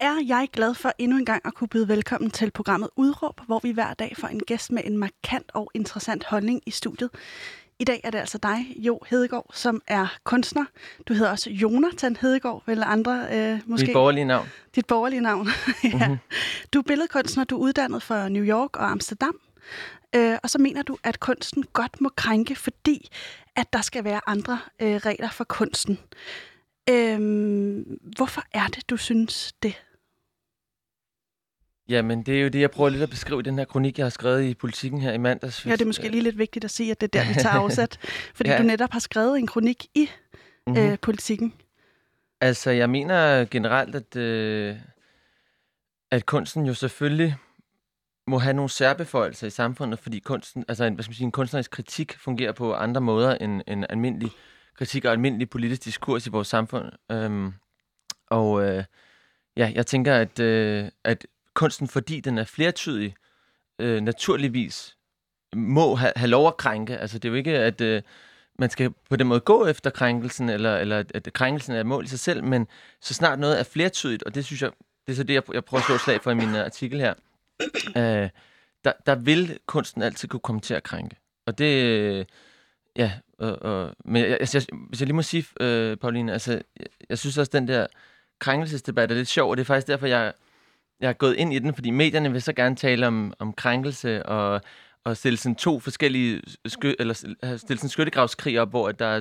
er jeg glad for endnu en gang at kunne byde velkommen til programmet Udråb, hvor vi hver dag får en gæst med en markant og interessant holdning i studiet. I dag er det altså dig, Jo Hedegaard, som er kunstner. Du hedder også Jonathan Hedegaard, eller andre øh, måske. Dit borgerlige navn. Dit borgerlige navn, ja. Mm-hmm. Du er billedkunstner, du er uddannet for New York og Amsterdam. Øh, og så mener du, at kunsten godt må krænke, fordi at der skal være andre øh, regler for kunsten. Øh, hvorfor er det, du synes det? Jamen, det er jo det, jeg prøver lidt at beskrive i den her kronik, jeg har skrevet i Politiken her i mandags. Ja, det er måske lige lidt vigtigt at sige, at det er der, vi tager afsat. fordi ja. du netop har skrevet en kronik i mm-hmm. øh, Politiken. Altså, jeg mener generelt, at, øh, at kunsten jo selvfølgelig må have nogle særbeføjelser i samfundet, fordi kunsten, altså en, hvad skal man sige, en kunstnerisk kritik fungerer på andre måder end en almindelig kritik og almindelig politisk diskurs i vores samfund. Øhm, og øh, ja, jeg tænker, at, øh, at kunsten, fordi den er flertydig, øh, naturligvis må ha- have lov at krænke. Altså, det er jo ikke, at øh, man skal på den måde gå efter krænkelsen, eller, eller at krænkelsen er et mål i sig selv, men så snart noget er flertydigt, og det synes jeg, det er så det, jeg, jeg prøver at slå slag for i min øh, artikel her, øh, der, der vil kunsten altid kunne komme til at krænke. Og det, øh, ja, øh, øh, men jeg, jeg, hvis jeg lige må sige, øh, Pauline, altså, jeg, jeg synes også, den der krænkelsesdebat er lidt sjov, og det er faktisk derfor, jeg jeg er gået ind i den, fordi medierne vil så gerne tale om, om krænkelse og, og stille sådan to forskellige sky, eller stille sådan skyttegravskrig op, hvor der er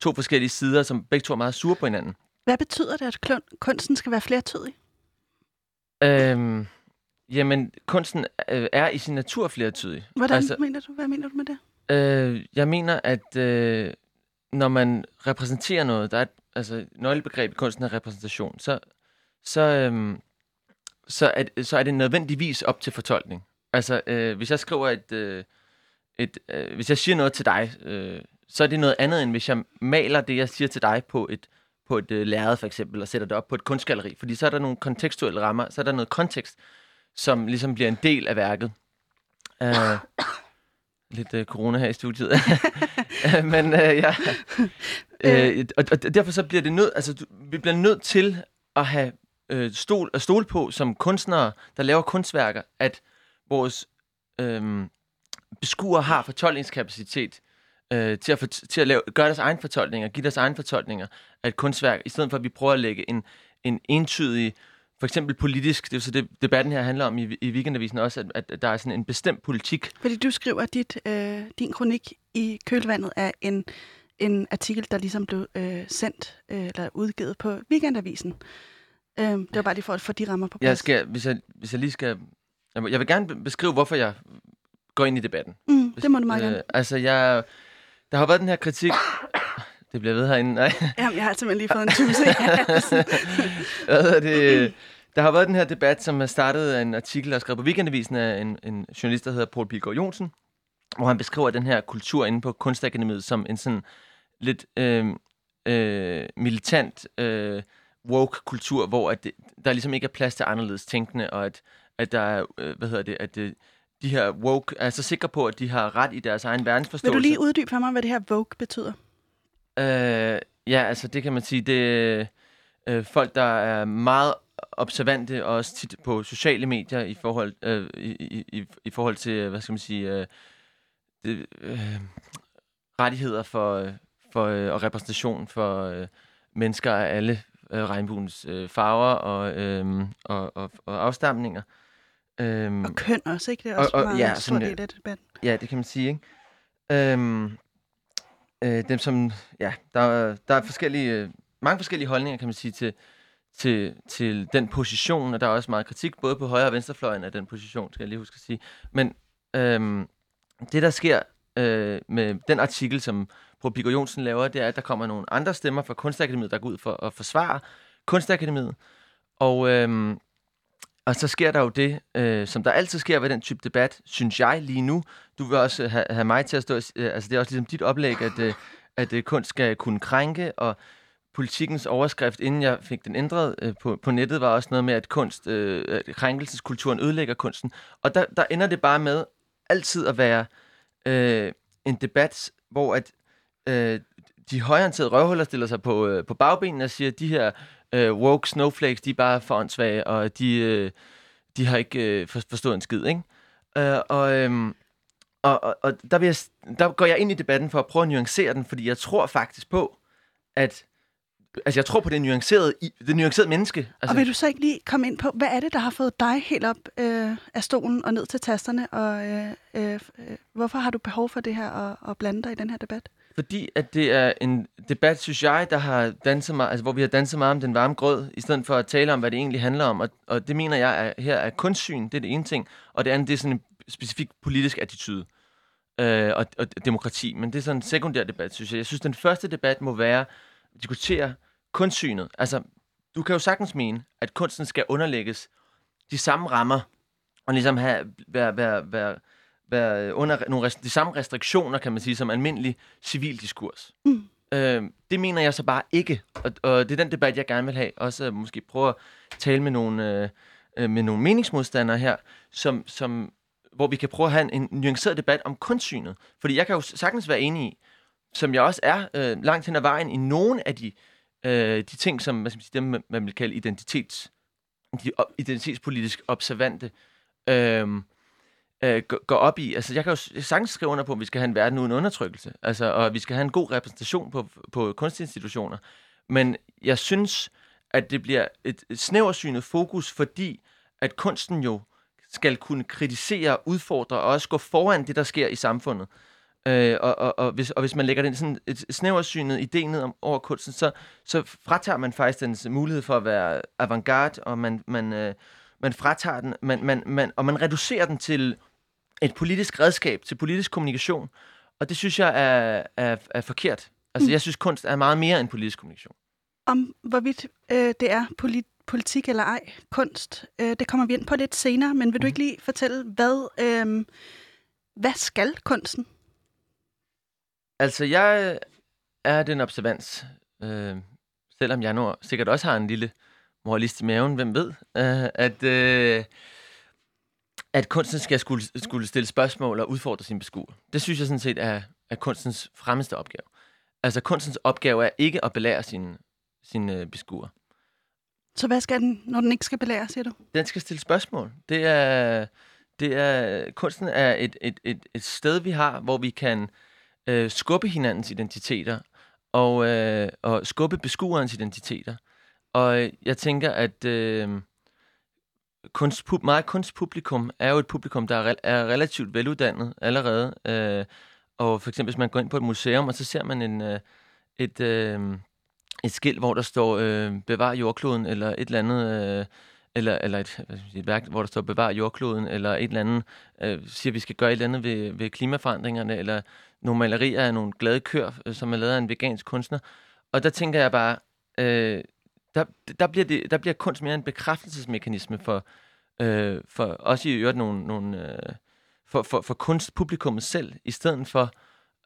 to forskellige sider, som begge to er meget sure på hinanden. Hvad betyder det, at kunsten skal være flertydig? Øhm, jamen, kunsten øh, er i sin natur flertydig. Hvordan altså, mener du? Hvad mener du med det? Øh, jeg mener, at øh, når man repræsenterer noget, der er et, altså nøglebegreb i kunsten er repræsentation, så, så, øh, så er, så er det nødvendigvis op til fortolkning. Altså, øh, hvis jeg skriver et... Øh, et øh, hvis jeg siger noget til dig, øh, så er det noget andet, end hvis jeg maler det, jeg siger til dig på et, på et øh, lærred for eksempel, og sætter det op på et kunstgalleri. Fordi så er der nogle kontekstuelle rammer, så er der noget kontekst, som ligesom bliver en del af værket. Uh, lidt uh, corona her i studiet. Men uh, ja. Uh, og, og derfor så bliver det nødt, altså du, vi bliver nødt til at have øh, stol, at stole på som kunstnere, der laver kunstværker, at vores øh, beskuer har fortolkningskapacitet øh, til, at, for, til at lave, gøre deres egen fortolkninger, give deres egen fortolkninger af et kunstværk, i stedet for at vi prøver at lægge en, en entydig, for eksempel politisk, det er jo så det, debatten her handler om i, i weekendavisen også, at, at der er sådan en bestemt politik. Fordi du skriver, dit, øh, din kronik i kølvandet er en, en artikel, der ligesom blev øh, sendt øh, eller udgivet på weekendavisen. Øhm, det var bare lige for at få de rammer på plads. Jeg skal, hvis, jeg, hvis jeg lige skal... Jeg vil gerne beskrive, hvorfor jeg går ind i debatten. Mm, hvis, det må du meget øh, gerne. Altså, jeg... Der har været den her kritik... Det bliver ved herinde, nej. Jamen, jeg har simpelthen lige fået en tusse. Hvad det? Der har været den her debat, som er startet af en artikel, der er skrevet på Weekendavisen af en, en journalist, der hedder Paul Pilgaard Jonsen, hvor han beskriver den her kultur inde på Kunstakademiet som en sådan lidt øh, øh, militant... Øh, woke-kultur, hvor at det, der ligesom ikke er plads til anderledes tænkende, og at, at der er, øh, hvad hedder det, at det, de her woke er så sikre på, at de har ret i deres egen verdensforståelse. Vil du lige uddybe for mig, hvad det her woke betyder? Øh, ja, altså det kan man sige, det øh, folk, der er meget observante, og også tit på sociale medier i forhold, øh, i, i, i forhold til, hvad skal man sige, øh, det, øh, rettigheder for, for øh, og repræsentation for øh, mennesker af alle øh, regnbuens øh, farver og, øh, og, og, og afstamninger. Øhm, og køn også, ikke? Det er også og, og, meget ja, stor del af debatten. Ja, det kan man sige, ikke? Øhm, øh, dem som, ja, der, der er forskellige, øh, mange forskellige holdninger, kan man sige, til, til, til den position, og der er også meget kritik, både på højre og venstrefløjen af den position, skal jeg lige huske at sige. Men øhm, det, der sker øh, med den artikel, som Pro Bigger Jonsen laver, det er, at der kommer nogle andre stemmer fra Kunstakademiet, der går ud for at forsvare Kunstakademiet. Og, øhm, og så sker der jo det, øh, som der altid sker ved den type debat, synes jeg lige nu. Du vil også have, have mig til at stå, øh, altså det er også ligesom dit oplæg, at, øh, at øh, kunst skal kunne krænke, og politikens overskrift, inden jeg fik den ændret øh, på, på nettet, var også noget med, at kunst, øh, krænkelseskulturen ødelægger kunsten. Og der, der ender det bare med altid at være øh, en debat, hvor at øh, de højorienterede røvhuller stiller sig på, øh, på bagbenene og siger, at de her øh, woke snowflakes, de er bare for åndssvage, og de, øh, de har ikke øh, forstået en skid, ikke? Øh, og, øh, og, og, og der, vil jeg, der går jeg ind i debatten for at prøve at nuancere den, fordi jeg tror faktisk på, at Altså, jeg tror på det nuancerede, det nuancerede menneske. Altså, og vil du så ikke lige komme ind på, hvad er det, der har fået dig helt op øh, af stolen og ned til tasterne, og øh, øh, øh hvorfor har du behov for det her og, og blande dig i den her debat? Fordi at det er en debat, synes jeg, der har danset meget, altså, hvor vi har danset meget om den varme grød, i stedet for at tale om, hvad det egentlig handler om. Og, og det mener jeg er, her er kunstsyn, det er det ene ting, og det andet det er sådan en specifik politisk attitude øh, og, og demokrati. Men det er sådan en sekundær debat, synes jeg. Jeg synes, den første debat må være at diskutere kunstsynet. Altså, du kan jo sagtens mene, at kunsten skal underlægges de samme rammer, og ligesom have, være, være, være, være under nogle de samme restriktioner, kan man sige, som almindelig civil diskurs. Mm. Øh, det mener jeg så bare ikke, og, og det er den debat, jeg gerne vil have. Også uh, måske prøve at tale med nogle, uh, med nogle meningsmodstandere her, som, som, hvor vi kan prøve at have en, en nuanceret debat om kunstsynet. Fordi jeg kan jo sagtens være enig i, som jeg også er øh, langt hen ad vejen i nogle af de øh, de ting, som hvad skal man, sige, dem, man vil kalde identitets, de identitetspolitisk observante, øh, øh, går op i. Altså, jeg kan jo sagtens skrive under på, at vi skal have en verden uden undertrykkelse, altså, og vi skal have en god repræsentation på, på kunstinstitutioner. Men jeg synes, at det bliver et, et snæversynet fokus, fordi at kunsten jo skal kunne kritisere, udfordre og også gå foran det, der sker i samfundet. Øh, og, og, og, hvis, og hvis man lægger den sådan et snæversynet idé ned om, over kunsten, så, så fratager man faktisk dens mulighed for at være avantgarde, og man, man, øh, man fratager den, man, man, man, og man reducerer den til et politisk redskab, til politisk kommunikation. Og det synes jeg er, er, er forkert. Altså, mm. jeg synes, kunst er meget mere end politisk kommunikation. Om hvorvidt øh, det er polit- politik eller ej, kunst, øh, det kommer vi ind på lidt senere, men vil du ikke lige fortælle, hvad, øh, hvad skal kunsten? Altså, jeg er den observans, øh, selvom jeg nu sikkert også har en lille moralist i maven, hvem ved, øh, at, øh, at kunsten skal skulle, skulle stille spørgsmål og udfordre sin beskuer. Det synes jeg sådan set er, er kunstens fremmeste opgave. Altså, kunstens opgave er ikke at belære sin, sin øh, beskuer. Så hvad skal den, når den ikke skal belære, siger du? Den skal stille spørgsmål. Det er, det er, kunsten er et, et, et, et sted, vi har, hvor vi kan øh, skubbe hinandens identiteter og, øh, og skubbe beskuerens identiteter. Og øh, jeg tænker, at øh, kunst, meget kunstpublikum er jo et publikum, der er, er relativt veluddannet allerede. Øh, og for eksempel, hvis man går ind på et museum, og så ser man en, øh, et, øh, et skilt, hvor der står øh, bevar jordkloden, eller et eller andet... Øh, eller, eller et, et værk, hvor der står bevar jordkloden, eller et eller andet, øh, siger, at vi skal gøre et eller andet ved, ved klimaforandringerne, eller nogle malerier af nogle glade køer, øh, som er lavet af en vegansk kunstner. Og der tænker jeg bare, øh, der, der, bliver det, der bliver kunst mere en bekræftelsesmekanisme for, øh, for også i øvrigt nogle, nogle øh, for, for, for kunstpublikummet selv, i stedet for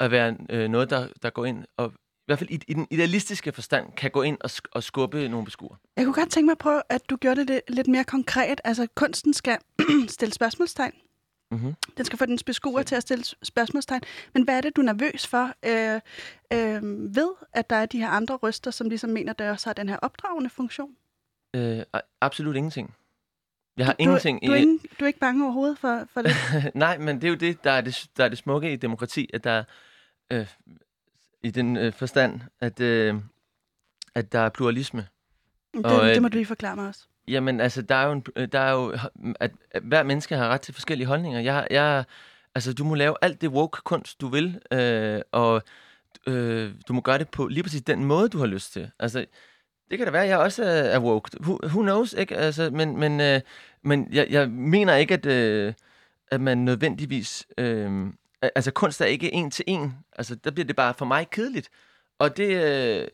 at være øh, noget, der, der går ind og i hvert fald i, i den idealistiske forstand, kan gå ind og, sk- og skubbe nogle beskuer. Jeg kunne godt tænke mig at prøve, at du gjorde det lidt mere konkret. Altså, kunsten skal stille spørgsmålstegn Mm-hmm. Den skal få dens beskuer til at stille spørgsmålstegn. Men hvad er det, du er nervøs for øh, øh, ved, at der er de her andre røster, som ligesom mener, der også har den her opdragende funktion? Øh, absolut ingenting. Jeg har du, ingenting... Du, du, er ingen, du er ikke bange overhovedet for, for det? Nej, men det er jo det, der er det, der er det smukke i demokrati, at der øh, i den øh, forstand, at, øh, at der er pluralisme. Det, og, det må du lige forklare mig også. Jamen, altså, der er jo, en, øh, der er jo at, at hver menneske har ret til forskellige holdninger. Jeg, jeg, altså, du må lave alt det woke-kunst, du vil, øh, og øh, du må gøre det på lige præcis den måde, du har lyst til. Altså, det kan da være, at jeg også er woke. Who, who knows, ikke? Altså, men men, øh, men jeg, jeg mener ikke, at, øh, at man nødvendigvis... Øh, altså, kunst er ikke en til en. Altså, der bliver det bare for mig kedeligt. Og det, øh,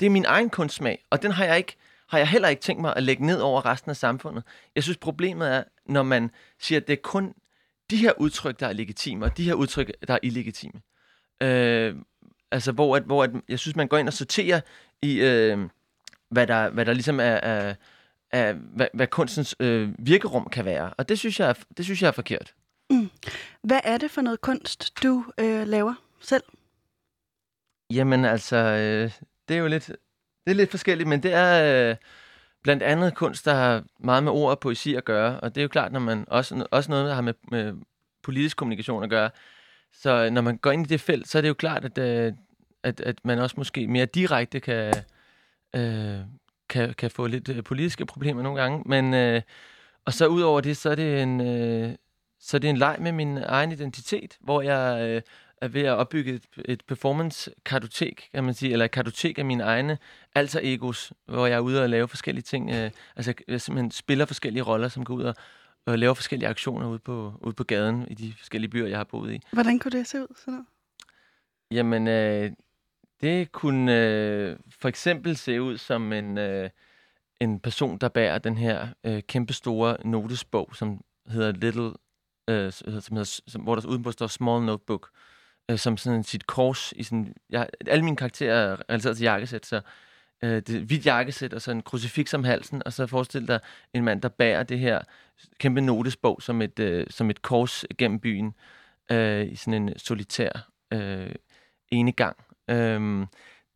det er min egen kunstsmag, og den har jeg ikke har jeg heller ikke tænkt mig at lægge ned over resten af samfundet. Jeg synes, problemet er, når man siger, at det er kun de her udtryk, der er legitime, og de her udtryk, der er illegitime. Øh, altså, hvor, at, hvor at, jeg synes, man går ind og sorterer i, øh, hvad, der, hvad der ligesom er, er, er hvad, hvad kunstens øh, virkerum kan være. Og det synes jeg er, det synes jeg er forkert. Mm. Hvad er det for noget kunst, du øh, laver selv? Jamen altså, øh, det er jo lidt det er lidt forskelligt, men det er øh, blandt andet kunst, der har meget med ord og poesi at gøre. Og det er jo klart, når man også, også noget, der har med, med politisk kommunikation at gøre. Så øh, når man går ind i det felt, så er det jo klart, at, øh, at, at man også måske mere direkte kan, øh, kan, kan få lidt øh, politiske problemer nogle gange. Men, øh, og så ud over det, så er det en, øh, så er det en leg med min egen identitet, hvor jeg øh, er ved at opbygge et, et performance-kartotek, kan man sige, eller et kartotek af mine egne alter egos, hvor jeg er ude og lave forskellige ting. Øh, altså jeg simpelthen spiller forskellige roller, som går ud og, og laver forskellige aktioner ude på, ude på gaden i de forskellige byer, jeg har boet i. Hvordan kunne det se ud? Sådan noget? Jamen, øh, det kunne øh, for eksempel se ud som en, øh, en person, der bærer den her øh, kæmpe store notesbog, som hedder Little, øh, som hedder, som, hvor der udenpå står Small Notebook, øh, Øh, som sådan sit kors i sådan, jeg, alle mine karakterer er relateret til jakkesæt, så øh, det hvidt jakkesæt og så en krucifix om halsen, og så forestil dig en mand, der bærer det her kæmpe notesbog som et, øh, som et kors gennem byen, øh, i sådan en solitær øh, enegang. Øh,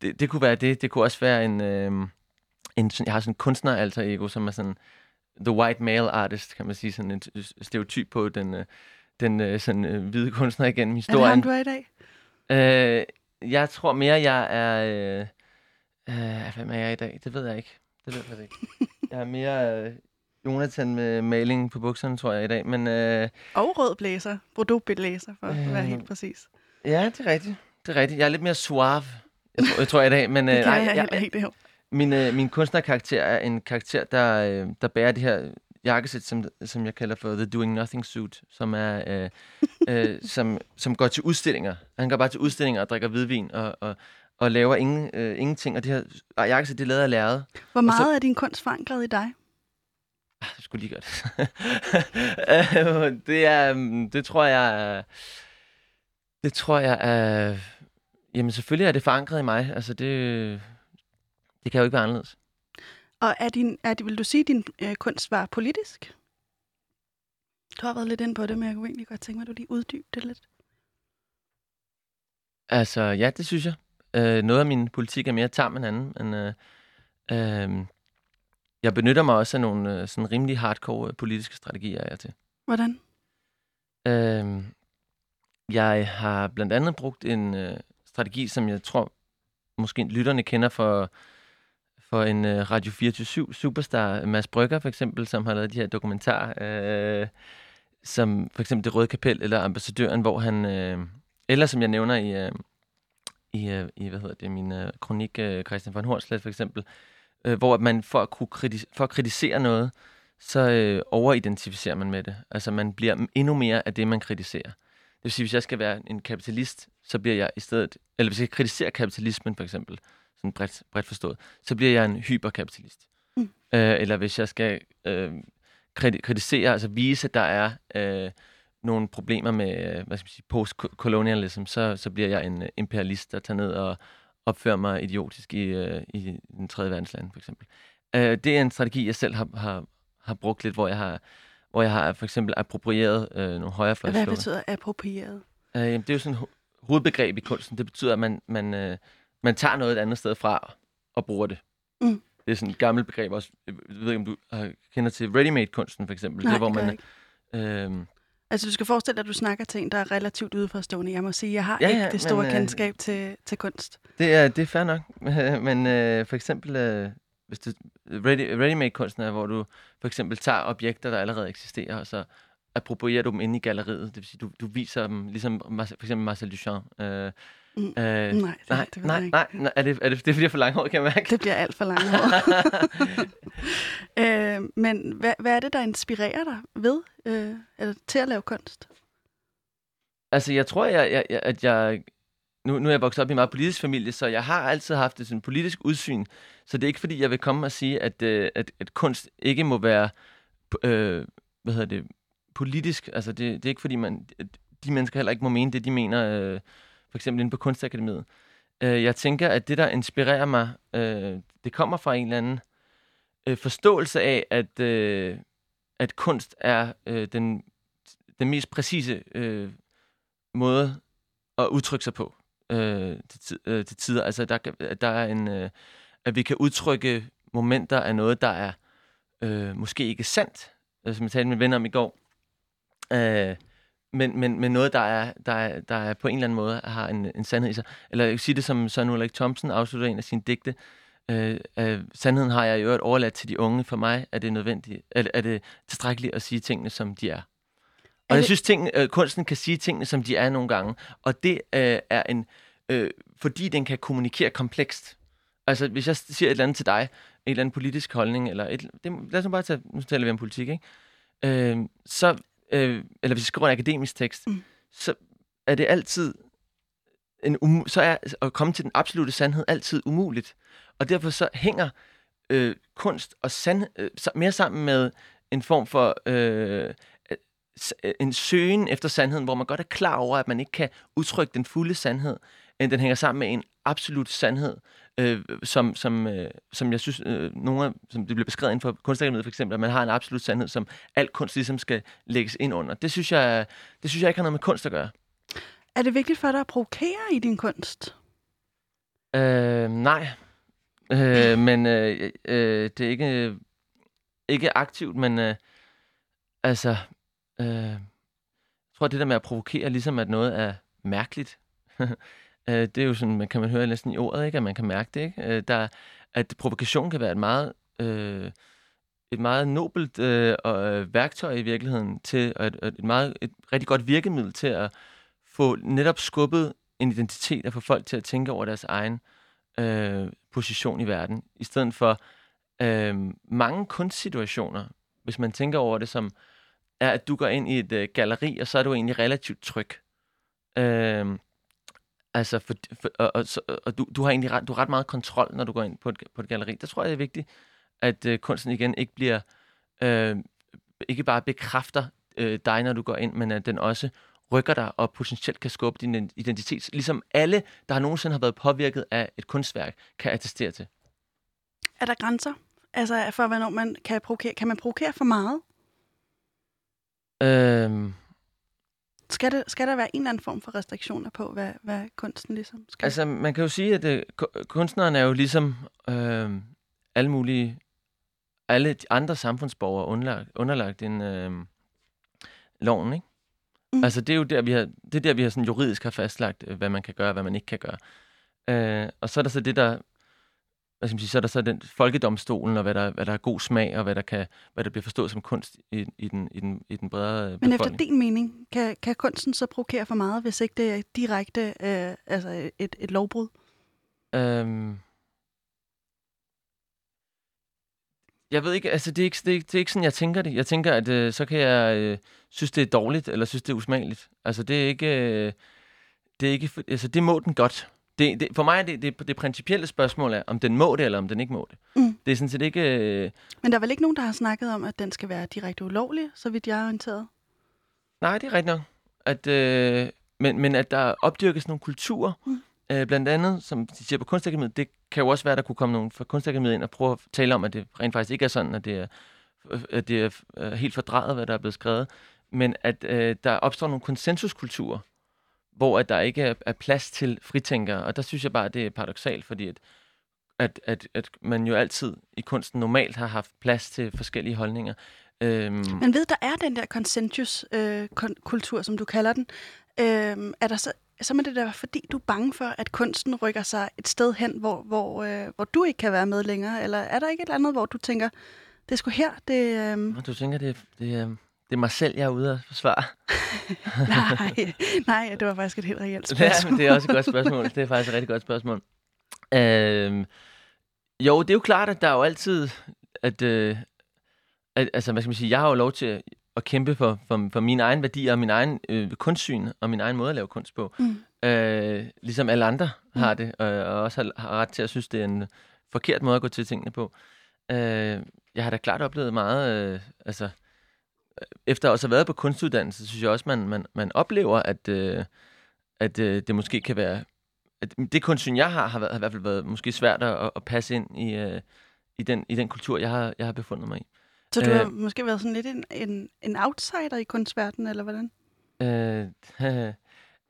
det, det kunne være det. Det kunne også være en... Øh, en sådan, jeg har sådan en kunstner alter ego, som er sådan the white male artist, kan man sige. Sådan en stereotyp på den, øh, den øh, sådan, øh, hvide kunstner igennem historien. Er det ham, du er i dag? Øh, jeg tror mere, jeg er... Øh, øh, hvem er jeg i dag? Det ved jeg ikke. Det ved jeg ikke. jeg er mere øh, Jonathan med maling på bukserne, tror jeg, i dag. Men, øh, Og rød blæser. Bordeaux-blæser, for øh, at være helt præcis. Ja, det er rigtigt. Det er rigtigt. Jeg er lidt mere suave, jeg tror, jeg, tror jeg i dag. Men, det øh, kan nej, jeg, jeg helt det min, øh, min kunstnerkarakter er en karakter, der, øh, der bærer det her jakkesæt, som, som jeg kalder for The Doing Nothing Suit, som er øh, øh, som, som går til udstillinger. Han går bare til udstillinger og drikker hvidvin og, og, og laver ingen, øh, ingenting. Og det her jakkesæt, det er lavet af lærred. Hvor meget så, er din kunst forankret i dig? Ah, jeg skulle lige gøre det. det er, mm, det tror jeg, det tror jeg er, jamen selvfølgelig er det forankret i mig. Altså det, det kan jo ikke være anderledes. Og er din, er, vil du sige, at din øh, kunst var politisk? Du har været lidt ind på det, men jeg kunne egentlig godt tænke mig, at du lige uddyber det lidt. Altså, ja, det synes jeg. Øh, noget af min politik er mere tam end anden, men øh, øh, jeg benytter mig også af nogle øh, sådan rimelig hardcore politiske strategier af til. Hvordan? Øh, jeg har blandt andet brugt en øh, strategi, som jeg tror, måske lytterne kender for for en øh, Radio 24 superstar, Mads Brygger for eksempel, som har lavet de her dokumentarer, øh, som for eksempel Det Røde Kapel eller Ambassadøren, hvor han, øh, eller som jeg nævner i, øh, i, øh, i hvad hedder det, min øh, kronik, øh, Christian von Hornslet for eksempel, øh, hvor man for at, kunne kritis- for at kritisere noget, så øh, overidentificerer man med det. Altså man bliver endnu mere af det, man kritiserer. Det vil sige, hvis jeg skal være en kapitalist, så bliver jeg i stedet, eller hvis jeg kritiserer kapitalismen for eksempel, sådan bredt, bredt forstået, så bliver jeg en hyperkapitalist. Mm. Øh, eller hvis jeg skal øh, kritisere, altså vise, at der er øh, nogle problemer med hvad skal man sige, post-colonialism, så, så bliver jeg en imperialist, der tager ned og opfører mig idiotisk i, øh, i den tredje verdensland, for eksempel. Øh, det er en strategi, jeg selv har, har, har brugt lidt, hvor jeg har, hvor jeg har for eksempel approprieret øh, nogle højrefløjsslående. Hvad betyder approprieret? Øh, det er jo sådan et hovedbegreb i kunsten. Det betyder, at man, man, øh, man tager noget et andet sted fra og bruger det. Mm. Det er sådan et gammelt begreb også. Jeg ved ikke, om du kender til ready-made-kunsten, for eksempel. Nej, det, hvor man, øhm, Altså, du skal forestille dig, at du snakker til en, der er relativt udforstående. Jeg må sige, jeg har ja, ikke ja, det store men, øh, kendskab til, til kunst. Det er, det er fair nok. men øh, for eksempel, øh, hvis du, ready, ready-made-kunsten er, hvor du for eksempel tager objekter, der allerede eksisterer, og så approprierer du dem ind i galleriet. Det vil sige, du, du viser dem, ligesom for eksempel Marcel Duchamp. Øh, Mm. Øh, nej, det, nej, det nej, nej, nej, er det, er det, det bliver for langt kan jeg mærke. Det bliver alt for langt øh, men hvad, hvad er det, der inspirerer dig ved, øh, eller til at lave kunst? Altså, jeg tror, jeg, jeg, at jeg... Nu, nu er jeg vokset op i en meget politisk familie, så jeg har altid haft et sådan politisk udsyn. Så det er ikke, fordi jeg vil komme og sige, at, øh, at, at kunst ikke må være øh, hvad hedder det, politisk. Altså, det, det er ikke, fordi man, de mennesker heller ikke må mene det, de mener... Øh, for eksempel inde på Kunstakademiet. Øh, jeg tænker, at det, der inspirerer mig, øh, det kommer fra en eller anden øh, forståelse af, at, øh, at kunst er øh, den, den mest præcise øh, måde at udtrykke sig på øh, til, øh, til tider. Altså, der, der er en... Øh, at vi kan udtrykke momenter af noget, der er øh, måske ikke sandt, altså, som jeg talte med venner om i går, øh, men, men, men noget, der er, der, er, der er på en eller anden måde har en, en sandhed i sig. Eller jeg kan sige det, som Søren Ulrik Thomsen afslutter en af sine digte, Øh, øh, sandheden har jeg i øvrigt overladt til de unge. For mig er det nødvendigt, er, er det tilstrækkeligt at sige tingene, som de er. Og er jeg det... synes, ting, øh, kunsten kan sige tingene, som de er nogle gange. Og det øh, er en, øh, fordi den kan kommunikere komplekst. Altså, hvis jeg siger et eller andet til dig, en eller anden politisk holdning, eller et, det, lad os bare tage, nu taler vi om politik, ikke? Øh, så, øh, eller hvis jeg skriver en akademisk tekst, mm. så er det altid en um, så er at komme til den absolute sandhed altid umuligt. Og derfor så hænger øh, kunst og sand, øh, mere sammen med en form for øh, øh, en søgen efter sandheden, hvor man godt er klar over, at man ikke kan udtrykke den fulde sandhed, end den hænger sammen med en absolut sandhed, øh, som, som, øh, som jeg synes, øh, nogle af, som det bliver beskrevet inden for kunstakademiet for eksempel, at man har en absolut sandhed, som alt kunst ligesom skal lægges ind under. Det synes jeg, det synes jeg ikke har noget med kunst at gøre. Er det vigtigt for dig at provokere i din kunst? Øh, nej, Øh, men øh, øh, det er ikke, ikke aktivt, men øh, altså, øh, jeg tror, det der med at provokere, ligesom at noget er mærkeligt, øh, det er jo sådan, man kan man høre næsten i ordet, ikke? at man kan mærke det. Ikke? Øh, der, at provokation kan være et meget, øh, et meget nobelt øh, og, øh, værktøj i virkeligheden til, og et, et, meget, et rigtig godt virkemiddel til at få netop skubbet en identitet og få folk til at tænke over deres egen øh, position i verden, i stedet for øh, mange kunstsituationer, hvis man tænker over det som, er, at du går ind i et øh, galeri, og så er du egentlig relativt tryg. Øh, altså, for, for, og, og, og du, du har egentlig ret, du har ret meget kontrol, når du går ind på et, på et galeri. Der tror jeg, det er vigtigt, at øh, kunsten igen ikke bliver, øh, ikke bare bekræfter øh, dig, når du går ind, men at den også rykker dig og potentielt kan skubbe din identitet, ligesom alle, der nogensinde har været påvirket af et kunstværk, kan attestere til. Er der grænser? Altså for, hvornår man kan provokere? Kan man provokere for meget? Øhm, skal, det, skal der være en eller anden form for restriktioner på, hvad, hvad kunsten ligesom skal? Altså, man kan jo sige, at øh, kunstneren er jo ligesom øh, alle mulige, alle de andre samfundsborgere underlagt, underlagt en øh, loven, ikke? Mm. Altså, det er jo der, vi har, det er der, vi har sådan juridisk har fastlagt, øh, hvad man kan gøre, hvad man ikke kan gøre. Øh, og så er der så det, der hvad skal man sige, så er der så den folkedomstolen, og hvad der, hvad der er god smag, og hvad der, kan, hvad der bliver forstået som kunst i, i, den, i, den, i den bredere befolkning. Men efter din mening, kan, kan kunsten så provokere for meget, hvis ikke det er direkte øh, altså et, et lovbrud? Øhm, jeg ved ikke, altså det er ikke, det er, det er ikke sådan, jeg tænker det. Jeg tænker, at øh, så kan jeg øh, synes, det er dårligt, eller synes, det er usmageligt. Altså det er ikke, øh, det er ikke, altså det må den godt. Det, det, for mig er det, det, det principielle spørgsmål er, om den må det, eller om den ikke må det. Mm. Det er sådan set ikke... Øh... Men der er vel ikke nogen, der har snakket om, at den skal være direkte ulovlig, så vidt jeg er orienteret? Nej, det er rigtigt nok. At, øh, men, men at der opdyrkes nogle kulturer, mm. øh, blandt andet, som de siger på Kunstakademiet, det kan jo også være, at der kunne komme nogen fra Kunstakademiet ind og prøve at tale om, at det rent faktisk ikke er sådan, at det er, at det er helt fordrejet, hvad der er blevet skrevet, men at øh, der opstår nogle konsensuskulturer, hvor at der ikke er, er plads til fritænkere. Og der synes jeg bare, at det er paradoxalt, fordi at, at, at, at man jo altid i kunsten normalt har haft plads til forskellige holdninger. Øhm. Men ved, der er den der konsensuskultur, øh, som du kalder den. Øhm, er der så, så er det da fordi, du er bange for, at kunsten rykker sig et sted hen, hvor, hvor, øh, hvor du ikke kan være med længere? Eller er der ikke et eller andet, hvor du tænker, det er sgu her, det... Øh... Du tænker, det, det, det er mig selv, jeg er ude at forsvare. nej, nej, det var faktisk et helt reelt spørgsmål. Ja, det er også et godt spørgsmål. Det er faktisk et rigtig godt spørgsmål. Øhm, jo, det er jo klart, at der er jo altid... At, øh, at, altså, hvad skal man sige? Jeg har jo lov til at kæmpe for, for, for mine egne værdier og min egen øh, kunstsyn og min egen måde at lave kunst på. Mm. Øh, ligesom alle andre mm. har det, og, og også har, har ret til at synes, det er en forkert måde at gå til tingene på. Øh, jeg har da klart oplevet meget... Øh, altså, efter også at have været på kunstuddannelse, synes jeg også, man, man, man oplever, at, øh, at øh, det måske kan være... At det kunstsyn, jeg har, har, været, har i hvert fald været måske svært at, at passe ind i, øh, i, den, i den kultur, jeg har, jeg har befundet mig i. Så du øh, har måske været sådan lidt en, en, en outsider i kunstverdenen, eller hvordan? Øh,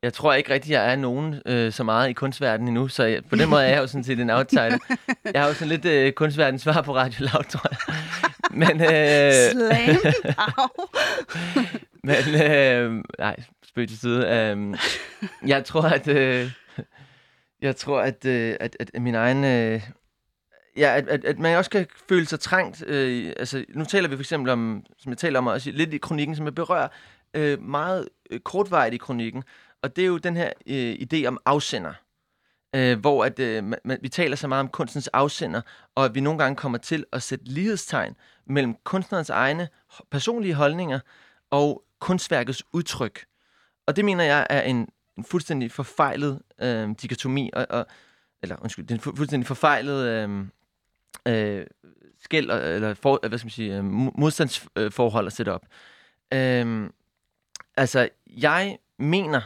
Jeg tror ikke rigtig, jeg er nogen øh, så meget i kunstverdenen endnu, så jeg, på den måde er jeg jo sådan set en outsider. Jeg har jo sådan lidt øh, kunstverdens svar på Radio Loud, tror jeg. Men, øh, Slam. Men øh, nej, spøg til side. Øh, jeg tror, at... Øh, jeg tror, at, øh, at, at min egen... Øh, ja, at, at, at man også kan føle sig trængt. Øh, altså, nu taler vi for eksempel om, som jeg taler om også lidt i kronikken, som jeg berører øh, meget øh, kortvarigt i kronikken. Og det er jo den her øh, idé om afsender. Øh, hvor at, øh, man, vi taler så meget om kunstens afsender, og at vi nogle gange kommer til at sætte lighedstegn mellem kunstnerens egne personlige holdninger og kunstværkets udtryk. Og det mener jeg er en, en fuldstændig forfejlet øh, dikotomi, og, og, eller undskyld, det er en fu- fuldstændig forfejlet øh, øh, skæld, eller for, øh, hvad skal man sige, øh, modstandsforhold øh, at sætte op. Øh, altså, jeg mener,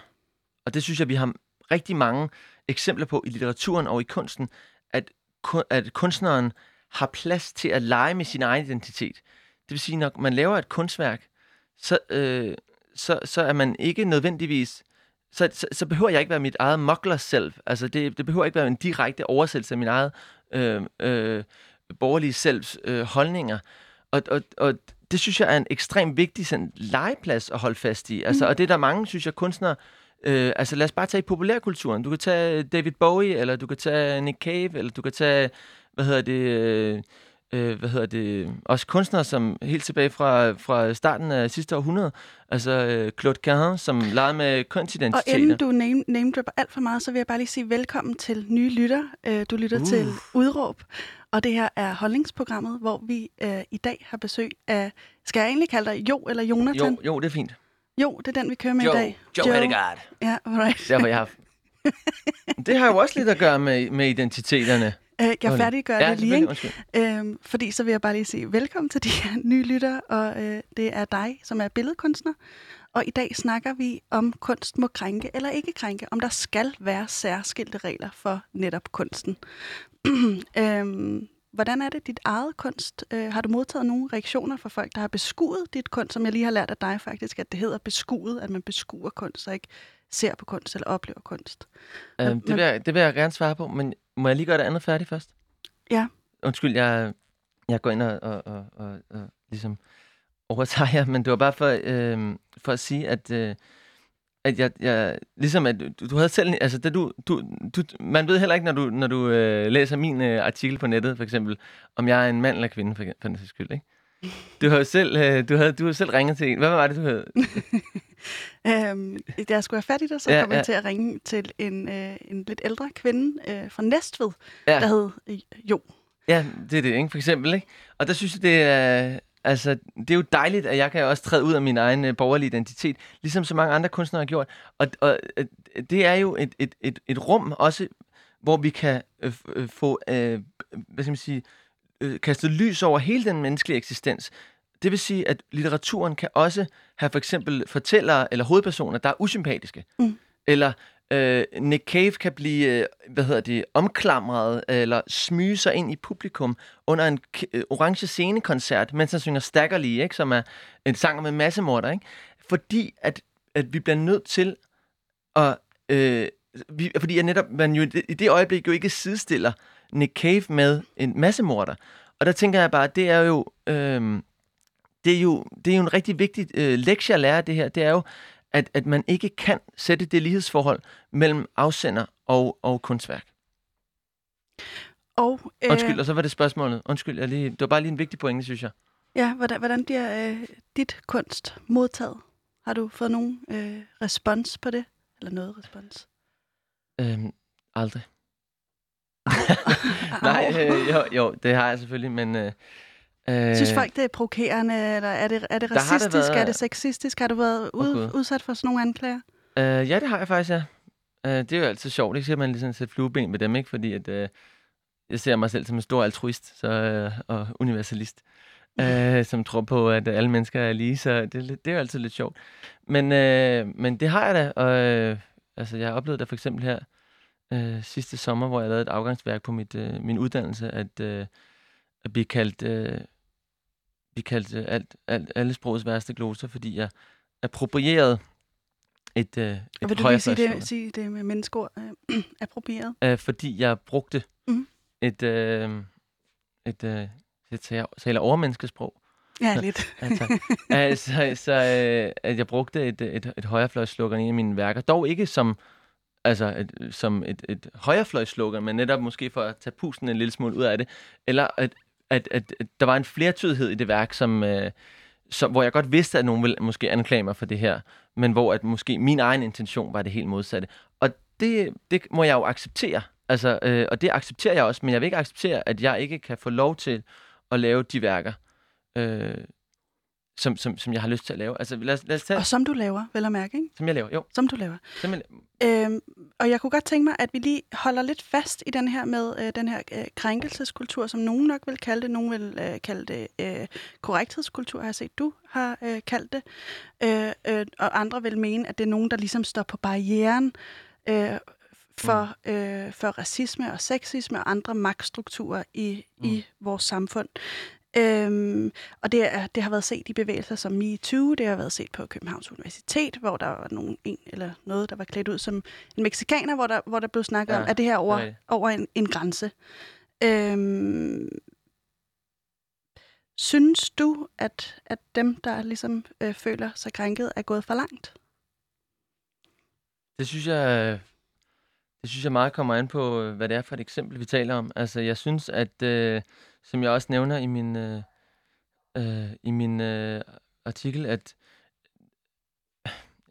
og det synes jeg, vi har rigtig mange eksempler på i litteraturen og i kunsten, at, at kunstneren har plads til at lege med sin egen identitet. Det vil sige, når man laver et kunstværk, så, øh, så, så er man ikke nødvendigvis... Så, så, så behøver jeg ikke være mit eget muggler selv. Altså, det, det behøver ikke være en direkte oversættelse af min eget øh, øh, borgerlige selvs øh, holdninger. Og, og, og det synes jeg er en ekstremt vigtig sådan, legeplads at holde fast i. Altså, mm. Og det er der mange, synes jeg, kunstnere... Øh, altså lad os bare tage i populærkulturen. Du kan tage David Bowie, eller du kan tage Nick Cave, eller du kan tage, hvad hedder det... Øh, øh, hvad hedder det, også kunstnere, som helt tilbage fra, fra starten af sidste århundrede, altså øh, Claude Cahun, som legede med Og kønsidentiteter. inden du name, name dropper alt for meget, så vil jeg bare lige sige velkommen til nye lytter. Øh, Du lytter uh. til Udråb, og det her er holdningsprogrammet, hvor vi øh, i dag har besøg af, skal jeg egentlig kalde dig Jo eller Jonathan? Jo, jo, det er fint. Jo, det er den, vi kører med Joe, i dag. Joe Hedegaard. Ja, right. Derfor jeg har... det har jo også lidt at gøre med, med identiteterne. Øh, jeg færdiggør ja, det lige, ikke? Øhm, fordi så vil jeg bare lige sige velkommen til de her nye lyttere, og øh, det er dig, som er billedkunstner. Og i dag snakker vi om kunst må krænke eller ikke krænke, om der skal være særskilte regler for netop kunsten. øhm, hvordan er det dit eget kunst? Øh, har du modtaget nogle reaktioner fra folk, der har beskuet dit kunst, som jeg lige har lært af dig faktisk, at det hedder beskuet, at man beskuer kunst, og ikke ser på kunst eller oplever kunst? Øhm, det, vil jeg, det vil jeg gerne svare på, men må jeg lige gøre det andet færdigt først? Ja. Undskyld, jeg, jeg går ind og, og, og, og, og ligesom overtager jer, men det var bare for, øh, for at sige, at, øh, at jeg, jeg, ligesom at du, du havde selv, altså da du, du, du, man ved heller ikke, når du, når du øh, læser min øh, artikel på nettet, for eksempel, om jeg er en mand eller kvinde, for, for den sags skyld, ikke? Du har jo selv, øh, du havde, du har selv ringet til en. Hvad var det, du hed? Øhm, da jeg skulle have fat i dig, så Ja, ja, kom jeg ja. til at ringe til en, øh, en lidt ældre kvinde øh, fra Næstved, Ja. der hed øh, Jo. Ja, det er det, ikke? For eksempel, ikke? Og der synes jeg, det er... Altså, det er jo dejligt, at jeg kan også træde ud af min egen øh, borgerlige identitet, ligesom så mange andre kunstnere har gjort. Og, og øh, det er jo et, et, et, et rum også, hvor vi kan øh, øh, få, øh, hvad skal man sige, øh, kastet lys over hele den menneskelige eksistens. Det vil sige, at litteraturen kan også have for eksempel fortællere eller hovedpersoner, der er usympatiske. Mm. Eller øh, Nick Cave kan blive, øh, hvad hedder det, omklamret eller smyge sig ind i publikum under en k- øh, orange scenekoncert, mens han synger Staggerly, ikke? som er en sang med massemorder. Ikke? Fordi at, at vi bliver nødt til at... Øh, vi, fordi jeg netop man jo i det- øjeblik jo ikke sidestiller Nick Cave med en massemorder. Og der tænker jeg bare, det er jo... Øh, det er jo, det er jo en rigtig vigtig øh, lektie at lære det her. Det er jo, at, at man ikke kan sætte det lighedsforhold mellem afsender og, og kunstværk. Og, øh, Undskyld, og så var det spørgsmålet. Undskyld, jeg lige, det var bare lige en vigtig pointe, synes jeg. Ja, hvordan, hvordan bliver øh, dit kunst modtaget? Har du fået nogen øh, respons på det? Eller noget respons? Øhm, aldrig. Nej, øh, jo, jo, det har jeg selvfølgelig, men... Øh, øh, Synes folk, det er provokerende, eller er det, er det har det racistisk, været- er det sexistisk? Har du været ud, Gud. udsat for sådan nogle anklager? Øh, ja, det har jeg faktisk, ja. Øh, det er jo altid sjovt, ikke? Så man ligesom sætte flueben med dem, ikke? Fordi at, øh, jeg ser mig selv som en stor altruist så, øh, og universalist, øh, som tror på, at alle mennesker er lige, så det, er det er jo altid lidt sjovt. Men, øh, men det har jeg da, og øh, altså, jeg har oplevet det for eksempel her øh, sidste sommer, hvor jeg lavede et afgangsværk på mit, øh, min uddannelse, at, øh, at blive kaldt, øh, blive kaldt øh, alt, alt, alle sprogets værste gloser, fordi jeg approprierede et, øh, et vil du lige sige det, sige det med menneskeord øh, approprieret? Øh, fordi jeg brugte Mhm. et, øh, et, øh, jeg taler, overmenneskesprog. Ja, lidt. Ja, tak. altså, så, øh, at jeg brugte et, et, et højrefløjsslogan i en af mine værker. Dog ikke som, altså et, som et, et højrefløjsslogan, men netop måske for at tage pusten en lille smule ud af det. Eller at, at, at, at der var en flertydighed i det værk, som, øh, som, hvor jeg godt vidste, at nogen ville måske anklage mig for det her, men hvor at måske min egen intention var det helt modsatte. Og det, det må jeg jo acceptere. Altså, øh, og det accepterer jeg også, men jeg vil ikke acceptere, at jeg ikke kan få lov til at lave de værker, øh, som, som, som jeg har lyst til at lave. Altså, lad os, lad os tage, Og som du laver, vel at mærke, ikke? som jeg laver. Jo, Som du laver. simpelthen. Øhm, og jeg kunne godt tænke mig, at vi lige holder lidt fast i den her med øh, den her øh, krænkelseskultur, som nogen nok vil kalde det. Nogen vil øh, kalde det øh, korrekthedskultur, har jeg set, du har øh, kaldt det. Øh, øh, og andre vil mene, at det er nogen, der ligesom står på barrieren øh, for, øh, for racisme og sexisme og andre magtstrukturer i, mm. i vores samfund. Øhm, og det, er, det har været set i bevægelser som MeToo, det har været set på Københavns Universitet, hvor der var nogen, en eller noget, der var klædt ud som en meksikaner, hvor der, hvor der blev snakket ja, Ja, om, at det her er over, rigtigt. over en, en grænse. Øhm, synes du, at, at dem, der ligesom øh, føler sig krænket, er gået for langt? Det synes jeg, det synes jeg meget kommer an på, øh, hvad det er for et eksempel, vi taler om. Altså, jeg synes, at, øh, som jeg også nævner i min, øh, øh, i min øh, artikel, at,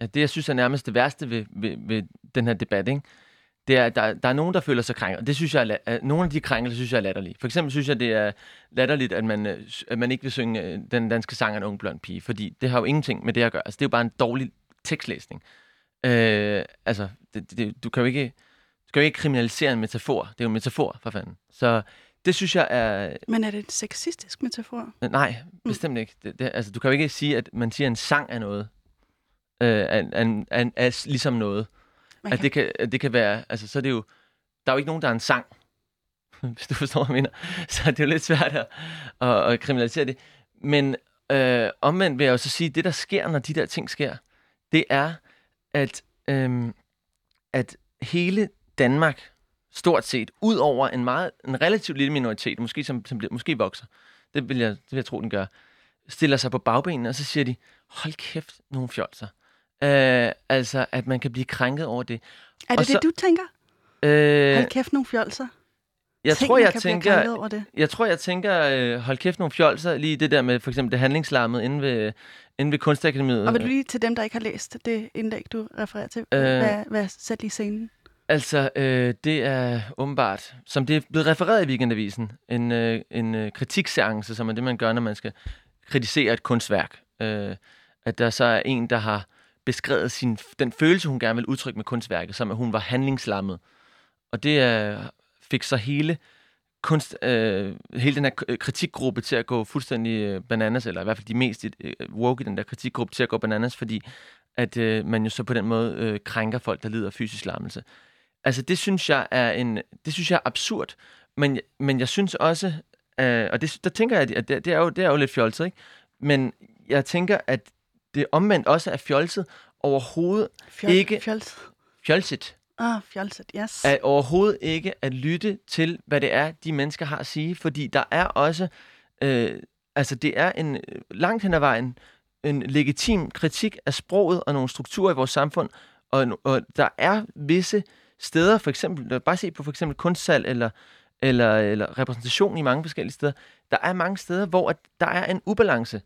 at det, jeg synes er nærmest det værste ved, ved, ved den her debat, ikke? det er, at der, der er nogen, der føler sig krænket. Og det synes jeg, er, nogle af de krænkelser synes jeg er latterlige. For eksempel synes jeg, det er latterligt, at man, øh, at man ikke vil synge øh, den danske sang af en ung blond pige, fordi det har jo ingenting med det at gøre. Altså, det er jo bare en dårlig tekstlæsning. Øh, altså, det, det, du kan jo ikke, du kan jo ikke kriminalisere en metafor. Det er jo en metafor, for fanden. Så det synes jeg er... Men er det en sexistisk metafor? Nej, bestemt ikke. Det, det, altså, du kan jo ikke sige, at man siger, at en sang er noget. Øh, er, er, er, er ligesom noget. Man At det, kan, at det kan være... Altså, så er det jo... Der er jo ikke nogen, der er en sang. Hvis du forstår, hvad jeg mener. Så det er jo lidt svært at, at, at kriminalisere det. Men øh, omvendt vil jeg jo så sige, at det, der sker, når de der ting sker, det er, at, øhm, at hele Danmark, stort set, ud over en meget en relativt lille minoritet, måske som, som bliver, måske vokser, det vil, jeg, det vil jeg tro, den gør, stiller sig på bagbenene, og så siger de, hold kæft, nogle fjolser. Øh, altså, at man kan blive krænket over det. Er Og det så- det, du tænker? Øh, Hold kæft, nogle fjolser. jeg Tænk, tror, jeg tænker, over det. jeg tror, jeg tænker, øh, hold kæft nogle fjolser, lige det der med for eksempel det handlingslammet inde ved, inde ved Kunstakademiet. Og vil du lige til dem, der ikke har læst det indlæg, du refererer til, Øh. hvad, hvad sæt lige scenen? Altså, øh, det er åbenbart, som det er blevet refereret i Weekendavisen, en, øh, en øh, kritikseance, som er det, man gør, når man skal kritisere et kunstværk. Øh, at der så er en, der har beskrevet sin, den følelse, hun gerne vil udtrykke med kunstværket, som at hun var handlingslammet. Og det øh, fik så hele kunst, øh, hele den her kritikgruppe til at gå fuldstændig øh, bananas, eller i hvert fald de mest øh, woke i den der kritikgruppe til at gå bananas, fordi at øh, man jo så på den måde øh, krænker folk, der lider af fysisk lammelse. Altså det synes jeg er en, det synes jeg er absurd, men, men jeg synes også, øh, og det, der tænker jeg, at det, det, er jo, det er jo lidt fjolset, ikke? Men jeg tænker, at det omvendt også er fjolset overhovedet Fjol, Ikke- Fjolset. fjolset. Ah, fjolset, yes. at overhovedet ikke at lytte til, hvad det er, de mennesker har at sige, fordi der er også, øh, altså det er en langt hen ad vejen, en legitim kritik af sproget og nogle strukturer i vores samfund, og, og der er visse steder, for eksempel, bare se på for eksempel kunstsal eller, eller, eller repræsentation i mange forskellige steder, der er mange steder, hvor at der er en ubalance,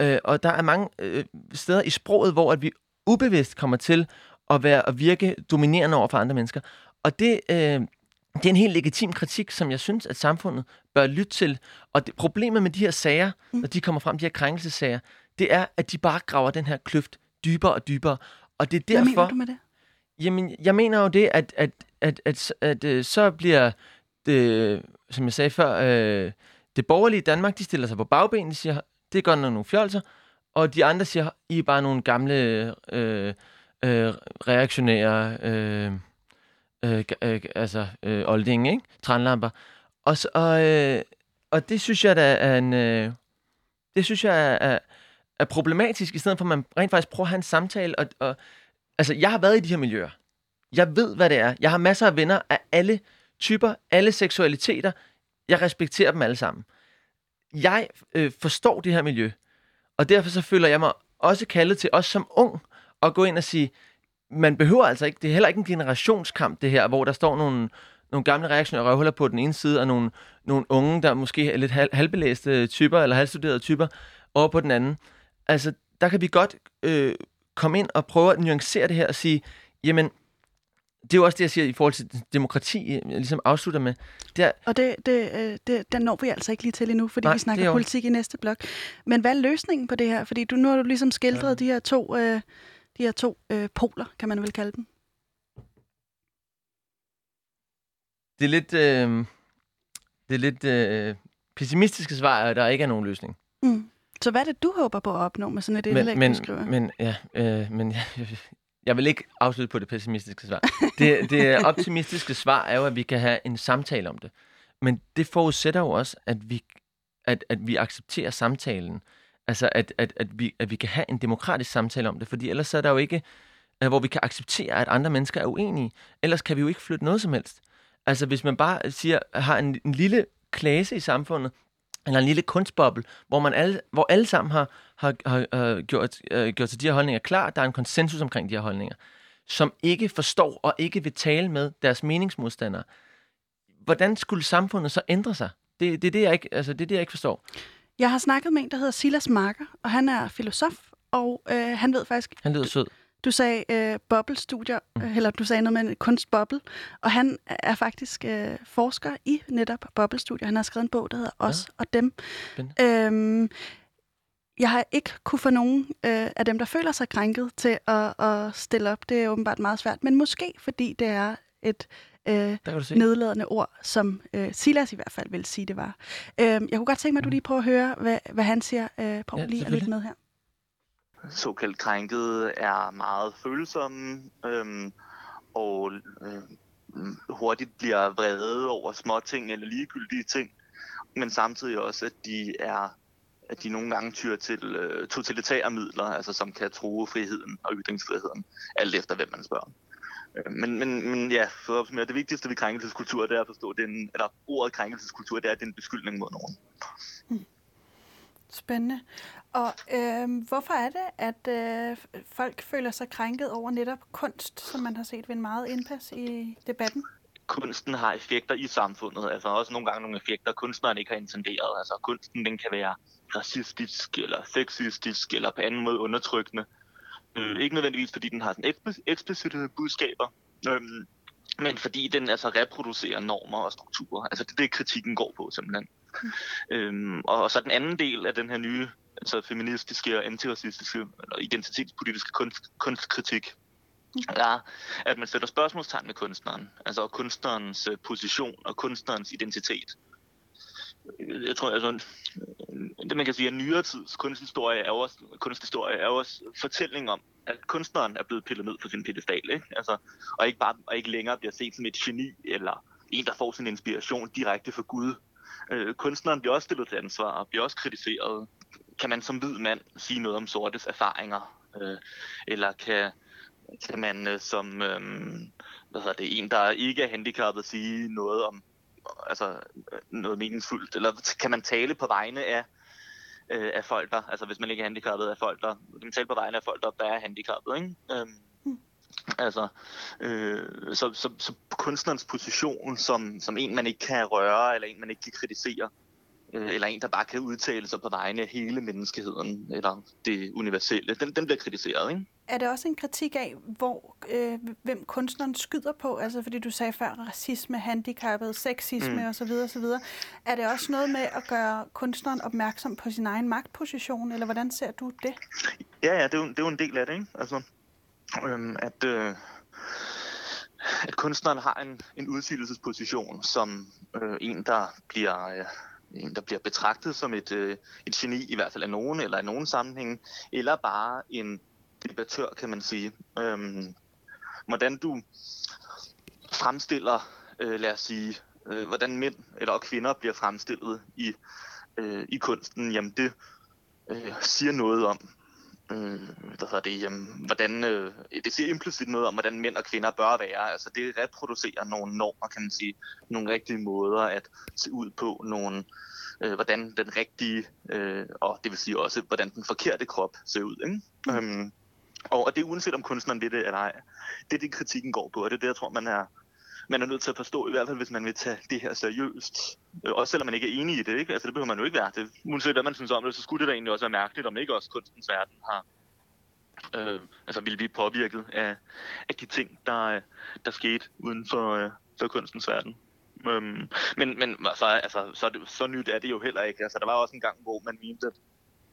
øh, og der er mange øh, steder i sproget, hvor at vi ubevidst kommer til at være at virke dominerende over for andre mennesker. Og det, øh, det er en helt legitim kritik, som jeg synes, at samfundet bør lytte til. Og det, problemet med de her sager, Mm. når de kommer frem, de her krænkelsesager, det er, at de bare graver den her kløft dybere og dybere. Og det er Hvad mener derfor... du med det? Jamen, jeg mener jo det, at, at, at, at, at, at så bliver det, som jeg sagde før, øh, det borgerlige Danmark, de stiller sig på bagbenene, de siger, det er godt nok nogle fjolser, og de andre siger, I er bare nogle gamle øh, øh, reaktionære, øh, øh, øh, altså øh, olding, ikke? Trænlamper. Og, så, og, øh, og det synes jeg da er en, øh, det synes jeg er, er, er problematisk, i stedet for at man rent faktisk prøver at have en samtale, og, og Altså, jeg har været i de her miljøer. Jeg ved, hvad det er. Jeg har masser af venner af alle typer, alle seksualiteter. Jeg respekterer dem alle sammen. Jeg øh, forstår det her miljø, og derfor så føler jeg mig også kaldet til, os som ung, at gå ind og sige, man behøver altså ikke, det er heller ikke en generationskamp, det her, hvor der står nogle, nogle gamle reaktionære røvhuller på den ene side, og nogle, nogle unge, der måske er lidt hal- halvbelæste typer, eller halvstuderede typer, over på den anden. Altså, der kan vi godt øh, komme ind og prøve at nuancere det her og sige, jamen, det er jo også det, jeg siger i forhold til demokrati, jeg ligesom afslutter med. Det er, Og det, det, øh, det, den når vi altså ikke lige til endnu, fordi Nej, vi snakker er politik i næste blok. Men hvad er løsningen på det her? Fordi du, nu har du ligesom skildret Ja. de her to, øh, de her to øh, poler, kan man vel kalde dem. det er lidt, øh, det er lidt øh, pessimistiske svar, at der ikke er nogen løsning. Mm. Så hvad er det, du håber på at opnå med sådan et indlæg, men, du skriver? men, ja, øh, men jeg, jeg vil ikke afslutte på det pessimistiske svar. Det, det optimistiske svar er jo, at vi kan have en samtale om det. Men det forudsætter jo også, at vi, at, at vi accepterer samtalen. Altså, at, at, at, vi, at vi kan have en demokratisk samtale om det. Fordi ellers så er der jo ikke, øh, hvor vi kan acceptere, at andre mennesker er uenige. Ellers kan vi jo ikke flytte noget som helst. Altså, hvis man bare siger, har en, en lille klase i samfundet, eller en lille kunstboble, hvor man alle, hvor alle sammen har, har, har øh, gjort, øh, gjort sig de her holdninger klar. Der er en konsensus omkring de her holdninger, som ikke forstår og ikke vil tale med deres meningsmodstandere. Hvordan skulle samfundet så ændre sig? Det, det, er det, jeg ikke, altså, det er det, jeg ikke forstår. Jeg har snakket med en, der hedder Silas Marker, og han er filosof, og øh, han ved faktisk, Han lyder sød. Du sagde øh, bobbelstudier, øh, eller du sagde noget med en kunstboble, og han er faktisk øh, forsker i netop bobbelstudier. Han har skrevet en bog, der hedder Os og Dem. Spændende. Øhm, jeg har ikke kunne få nogen øh, af dem, der føler sig krænket, til at, at stille op. Det er åbenbart meget svært, men måske fordi det er et øh, nedladende ord, som øh, Silas i hvert fald vil sige, det var. Øh, jeg kunne godt tænke mig, at du lige prøver at høre, hvad, hvad han siger. Øh, prøv Ja, ja, lige at lytte med her såkaldt krænkede er meget følsomme øhm, og øh, hurtigt bliver vrede over små ting eller ligegyldige ting, men samtidig også, at de er at de nogle gange tyr til øh, totalitære midler, altså som kan true friheden og ytringsfriheden, alt efter hvem man spørger. Øh, Men, men, men ja, for at opsummere, det vigtigste ved krænkelseskultur, det er at forstå, det er en, eller ordet krænkelseskultur, det er, at det er en beskyldning mod nogen. Mm. Spændende. Og øh, hvorfor er det, at øh, folk føler sig krænket over netop kunst, som man har set ved en meget indpas i debatten? kunsten har effekter i samfundet, altså også nogle gange nogle effekter, kunstneren ikke har intenderet. Altså kunsten, den kan være racistisk, eller sexistisk, eller på anden måde undertrykkende. Øh, ikke nødvendigvis, fordi den har sådan eksplicitte eksplicite budskaber, øh, men fordi den altså reproducerer normer og strukturer. Altså det er det, kritikken går på simpelthen. Øhm, og, og så den anden del af den her nye altså feministiske og antiracistiske eller identitetspolitiske kunst, kunstkritik, er, at man sætter spørgsmålstegn med kunstneren, altså kunstnerens øh, position og kunstnerens identitet. Jeg tror, altså, det man kan sige, at nyere tids kunsthistorie er også, kunsthistorie er også fortælling om, at kunstneren er blevet pillet ned på sin pedestal, ikke? Altså, og, ikke bare, og ikke længere bliver set som et geni, eller en, der får sin inspiration direkte fra Gud. Øh, kunstneren bliver også stillet til ansvar, og bliver også kritiseret. Kan man som hvid mand sige noget om sortes erfaringer? Øh, eller kan, kan man øh, som øh, hvad hedder det, en, der ikke er handicappet, sige noget om altså, øh, noget meningsfuldt? Eller kan man tale på vegne af, øh, af folk, der, altså hvis man ikke er handicappet, af folk, der, kan man tale på vegne af folk, der, der er handicappet, ikke? Øhm, Altså, øh, så, så, så kunstnerens position som, som en, man ikke kan røre, eller en, man ikke kan kritisere, øh, eller en, der bare kan udtale sig på vegne af hele menneskeheden, eller det universelle, den, den bliver kritiseret, ikke? Er det også en kritik af, hvor øh, hvem kunstneren skyder på? Altså fordi du sagde før racisme, handicappet, sexisme Mm. osv. osv. Er det også noget med at gøre kunstneren opmærksom på sin egen magtposition, eller hvordan ser du det? Ja, ja, det er jo, det er jo en del af det, ikke? Altså, øhm, at, øh, at kunstneren har en, en udsigelsesposition som øh, en, der bliver... Øh, en, der bliver betragtet som et, øh, et geni, i hvert fald af nogen, eller i nogen sammenhæng, eller bare en debattør, kan man sige. Øhm, hvordan du fremstiller, øh, lad os sige, øh, hvordan mænd eller kvinder bliver fremstillet i, øh, i kunsten, jamen det øh, siger noget om, øh, hvad hedder det, øh, hvordan, øh, det siger implicit noget om, hvordan mænd og kvinder bør være. Altså det reproducerer nogle normer, kan man sige. Nogle rigtige måder at se ud på, nogle, øh, hvordan den rigtige, øh, og det vil sige også, hvordan den forkerte krop ser ud. Ikke? Mm. Øhm, og, og det er uanset om kunstneren vil det eller ej. Det er det, kritikken går på, og det er det, jeg tror, man er, man er nødt til at forstå, i hvert fald hvis man vil tage det her seriøst. Øh, også selvom man ikke er enig i det, ikke? Altså det behøver man jo ikke være. Det, uanset hvad man synes om det, så skulle det da egentlig også være mærkeligt, om ikke også kunstens verden har, øh, altså ville blive påvirket af, af de ting, der, øh, der skete uden for, øh, for kunstens verden. Øhm, men men altså, altså, så, det, så nyt er det jo heller ikke. Altså, der var også en gang, hvor man mente, at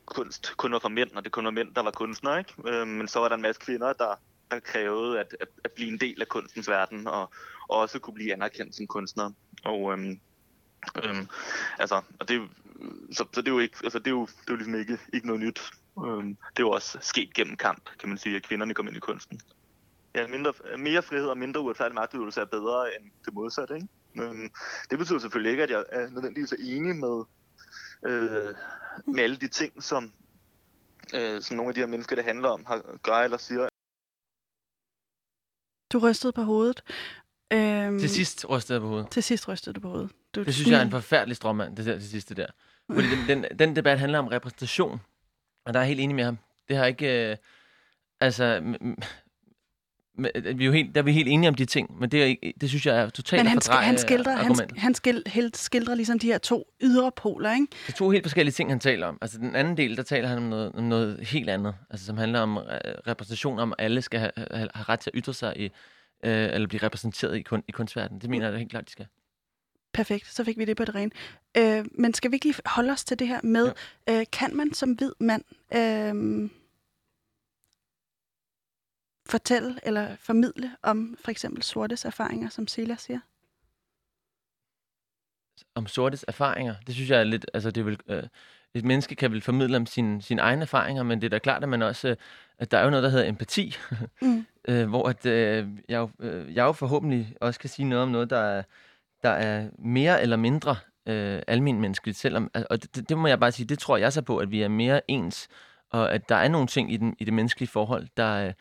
kunst kun var for mænd, og det kun var mænd, der var kunstnere. Ikke? Øhm, men så var der en masse kvinder, der, der krævede at, at, at blive en del af kunstens verden, og, og også kunne blive anerkendt som kunstner. Og øhm, øhm, altså, og det, så, så det er jo ikke, altså det er jo, det er jo ligesom ikke, ikke noget nyt. Øhm, det er jo også sket gennem kamp, kan man sige, at kvinderne kom ind i kunsten. Ja, mindre, mere frihed og mindre uretfærdig magtudøvelse er bedre end det modsatte, ikke? Men øhm, det betyder selvfølgelig ikke, at jeg er nødvendigvis er enig med, øh, med alle de ting, som, øh, som nogle af de her mennesker, det handler om, har, gør eller siger. Du rystede på hovedet. Øhm, til sidst rystede jeg på hovedet. Til sidst rystede du på hovedet. Du, det synes jeg er en forfærdelig strømmand, det der til sidste der. Fordi den, den, den debat handler om repræsentation, og der er helt enig med ham. Det har ikke... Øh, altså, vi er jo helt, der er vi helt enige om de ting, men det, er, det synes jeg er totalt Men han, sk- han, skildrer, han, han skildrer, skildrer ligesom de her to ydre poler, ikke? Det er to helt forskellige ting, han taler om. Altså den anden del, der taler han om noget, om noget helt andet, altså som handler om uh, repræsentation, om alle skal have, have, have ret til at ytre sig i, uh, eller blive repræsenteret i, kun, i kunstverdenen. Det mener jeg da helt klart, de skal. Perfekt, så fik vi det på det rene. Uh, men skal vi ikke lige holde os til det her med, ja. uh, kan man som hvid mand... Uh, fortælle eller formidle om for eksempel sortes erfaringer, som Celia siger? Om sortes erfaringer? Det synes jeg er lidt... Altså, det vil, øh, et menneske kan vel formidle om sine sin egne erfaringer, men det er da klart, at man også... Øh, at der er jo noget, der hedder empati, mm. øh, hvor at, øh, jeg, jo, øh, jeg jo forhåbentlig også kan sige noget om noget, der er, der er mere eller mindre øh, almen menneskeligt, selvom, og det, det må jeg bare sige, det tror jeg så på, at vi er mere ens, og at der er nogle ting i, den, i det menneskelige forhold, der,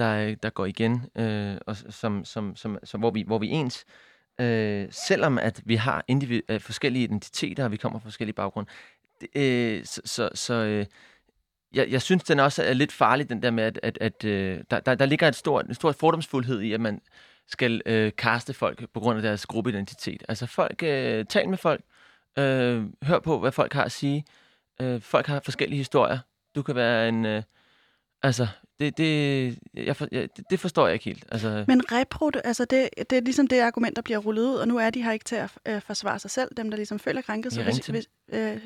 der, der går igen, øh, og som, som, som, som, hvor, vi, hvor vi er ens. Øh, selvom at vi har individ, øh, forskellige identiteter, og vi kommer fra forskellige baggrunde. Øh, så så, så øh, jeg, jeg synes, den også er lidt farlig, den der med, at, at, at øh, der, der, der ligger et stort, en stor fordomsfuldhed i, at man skal øh, kaste folk på grund af deres gruppeidentitet. Altså folk, øh, tal med folk, øh, hør på, hvad folk har at sige. Øh, folk har forskellige historier. Du kan være en... Øh, altså, det, det, jeg for, jeg, det forstår jeg ikke helt. Altså... Men repro, altså det, det er ligesom det argument, der bliver rullet ud, og nu er de her ikke til at øh, forsvare sig selv, dem der ligesom føler krænket. Så hvis, hvis, øh,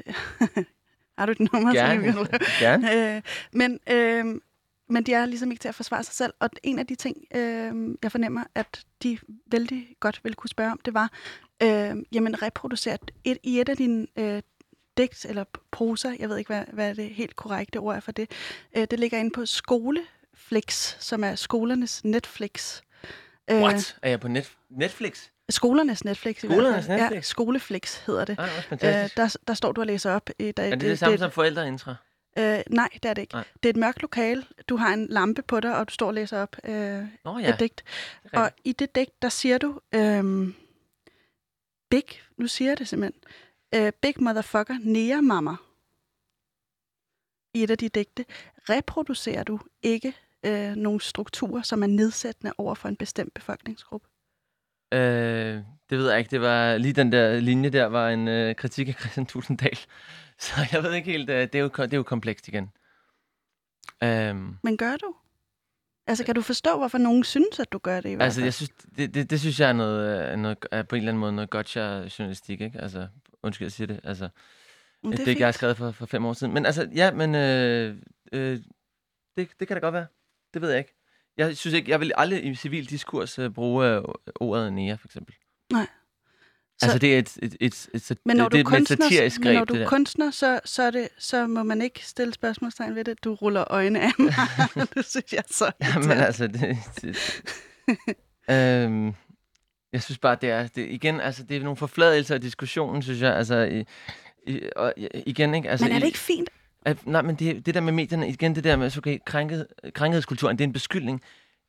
har du et nummer? Gerne. Så Gerne. Øh, men, øh, men de er ligesom ikke til at forsvare sig selv, og en af de ting, øh, jeg fornemmer, at de vældig godt ville kunne spørge om, det var, øh, jamen reproduceret et, i et af dine øh, digt eller prosa, jeg ved ikke, hvad, hvad det helt korrekte ord er for det, øh, det ligger inde på Skoleflix, som er skolernes Netflix. Øh, What? Er jeg på net Netflix? Skolernes Netflix. Skolernes Netflix? Ja, Skoleflix hedder det. Ah. Øh, der, der står du og læser op. Der, er det det, det samme det, som forældreintra? Øh, nej, det er det ikke. Nej. Det er et mørkt lokale. Du har en lampe på dig, og du står og læser op øh, Nå, ja. et digt. Og i det digt, der siger du, øh, Big, nu siger jeg det simpelthen, uh, Big Motherfucker Nea Mama i et af de digte, reproducerer du ikke uh, nogle strukturer, som er nedsættende over for en bestemt befolkningsgruppe? Uh, det ved jeg ikke. Det var lige den der linje der var en uh, kritik af Christian Tusinddal. Så jeg ved ikke helt. Uh, det, er jo, det er jo komplekst igen. Um, Men gør du? Altså, kan du forstå, hvorfor nogen synes, at du gør det i hvert Altså, jeg synes, det, det, det synes jeg er noget, noget, er på en eller anden måde noget gotcha-journalistik, ikke? Altså, Undskyld, jeg siger det. Altså, det, det er ikke, jeg har skrevet for, for fem år siden. Men altså, ja, men øh, øh, det, det kan da godt være. Det ved jeg ikke. Jeg synes ikke, jeg vil aldrig i civil diskurs uh, bruge uh, ordet nære, for eksempel. Nej. Så, altså, det er et, et, et, et, et, men når det, du er kunstner, satirisk greb, men når du er kunstner, så, så, er det, så må man ikke stille spørgsmålstegn ved det. Du ruller øjne af mig. det synes jeg så Jamen altså, det... det øhm, jeg synes bare, det er, det, igen, altså, det er nogle forfladelser af diskussionen, synes jeg. Altså, i, i, og igen, ikke? Altså, Men er det ikke fint? At, nej, men det, det der med medierne, igen det der med, okay, krænket, krænkethedskulturen, det er en beskyldning.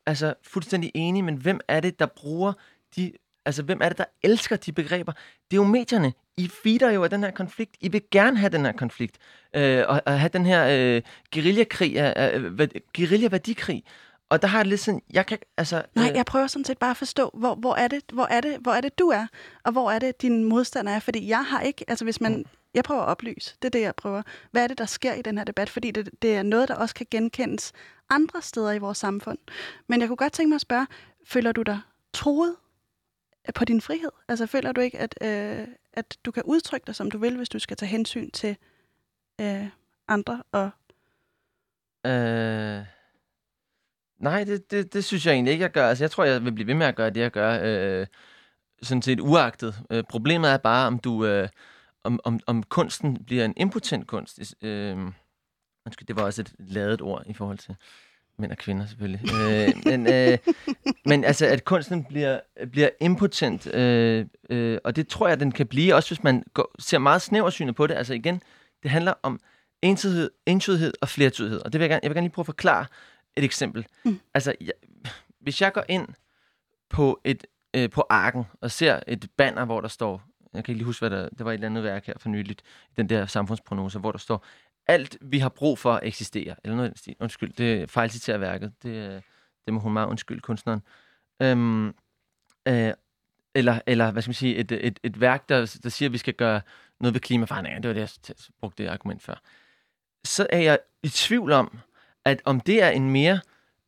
Altså, fuldstændig enig, men hvem er det, der bruger de... Altså, hvem er det, der elsker de begreber? Det er jo medierne. I feeder jo af den her konflikt. I vil gerne have den her konflikt. Øh, og, og have den her øh, guerillakrig, øh, øh, guerilla-værdikrig. Og der har jeg lidt sådan, jeg kan, altså... Nej, øh, jeg prøver sådan set bare at forstå, hvor, hvor, er det, hvor, er det, hvor er det, du er, og hvor er det, din modstander er. Fordi jeg har ikke, altså hvis man, jeg prøver at oplyse, det er det, jeg prøver. Hvad er det, der sker i den her debat? Fordi det, det er noget, der også kan genkendes andre steder i vores samfund. Men jeg kunne godt tænke mig at spørge, føler du dig troet på din frihed? Altså føler du ikke, at, øh, at du kan udtrykke dig, som du vil, hvis du skal tage hensyn til øh, andre og Øh, nej, det, det, det synes jeg egentlig ikke, jeg gør. Altså, jeg tror, jeg vil blive ved med at gøre det, jeg gør. Øh, sådan set uagtet. Øh, problemet er bare, om du... Øh, om, om, om kunsten bliver en impotent kunst. Øh, undskyld, det var også et ladet ord i forhold til mænd og kvinder selvfølgelig. øh, men, øh, men altså, at kunsten bliver, bliver impotent, øh, øh, og det tror jeg, den kan blive, også hvis man går, ser meget snæversynet på det. Altså igen, det handler om entydighed, entydighed og flertydighed. Og det vil jeg gerne, jeg vil gerne lige prøve at forklare et eksempel. Mm. Altså, jeg, hvis jeg går ind på et øh, på arken og ser et banner, hvor der står, jeg kan ikke lige huske, hvad der, det var et eller andet værk her for nyligt, den der samfundsprognose, hvor der står, alt vi har brug for eksisterer. Eller noget i stil. Undskyld, det fejlciterer værket. Det, øh, det må hun meget undskylde, kunstneren. Øhm, øh, eller, eller, hvad skal man sige, et, et, et værk, der, der siger, at vi skal gøre noget ved klimaforandringer. Det var det, jeg brugte det argument før. Så er jeg i tvivl om, at om det er en mere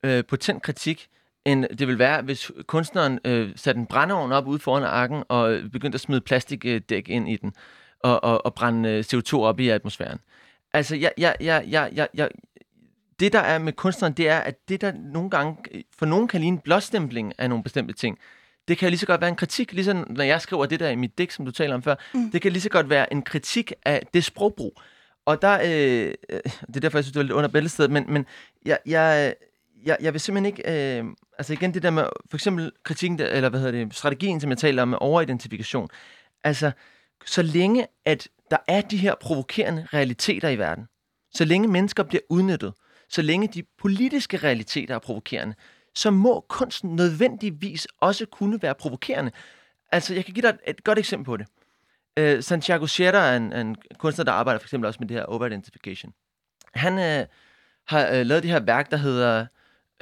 øh, potent kritik, end det vil være, hvis kunstneren øh, satte en brændeovn op ude foran arken og begyndte at smide plastikdæk ind i den og, og, og brænde øh, CO2 op i atmosfæren. Altså, jeg, jeg, jeg, jeg, jeg, jeg, det der er med kunstneren, det er, at det der nogle gange, for nogen kan ligne en blåstempling af nogle bestemte ting, det kan lige så godt være en kritik, ligesom når jeg skriver det der i mit digt, som du taler om før, mm. det kan lige så godt være en kritik af det sprogbrug. Og der, øh, øh, det er derfor, jeg synes, det var lidt under bæltestedet, men, men jeg, jeg, jeg, jeg vil simpelthen ikke, øh, altså igen det der med, for eksempel kritikken, der, eller hvad hedder det, strategien, som jeg taler om med overidentifikation, altså så længe at der er de her provokerende realiteter i verden, så længe mennesker bliver udnyttet, så længe de politiske realiteter er provokerende, så må kunsten nødvendigvis også kunne være provokerende. Altså, jeg kan give dig et godt eksempel på det. Uh, Santiago Sierra er en, en kunstner, der arbejder for eksempel også med det her overidentification. Han uh, har uh, lavet det her værk, der hedder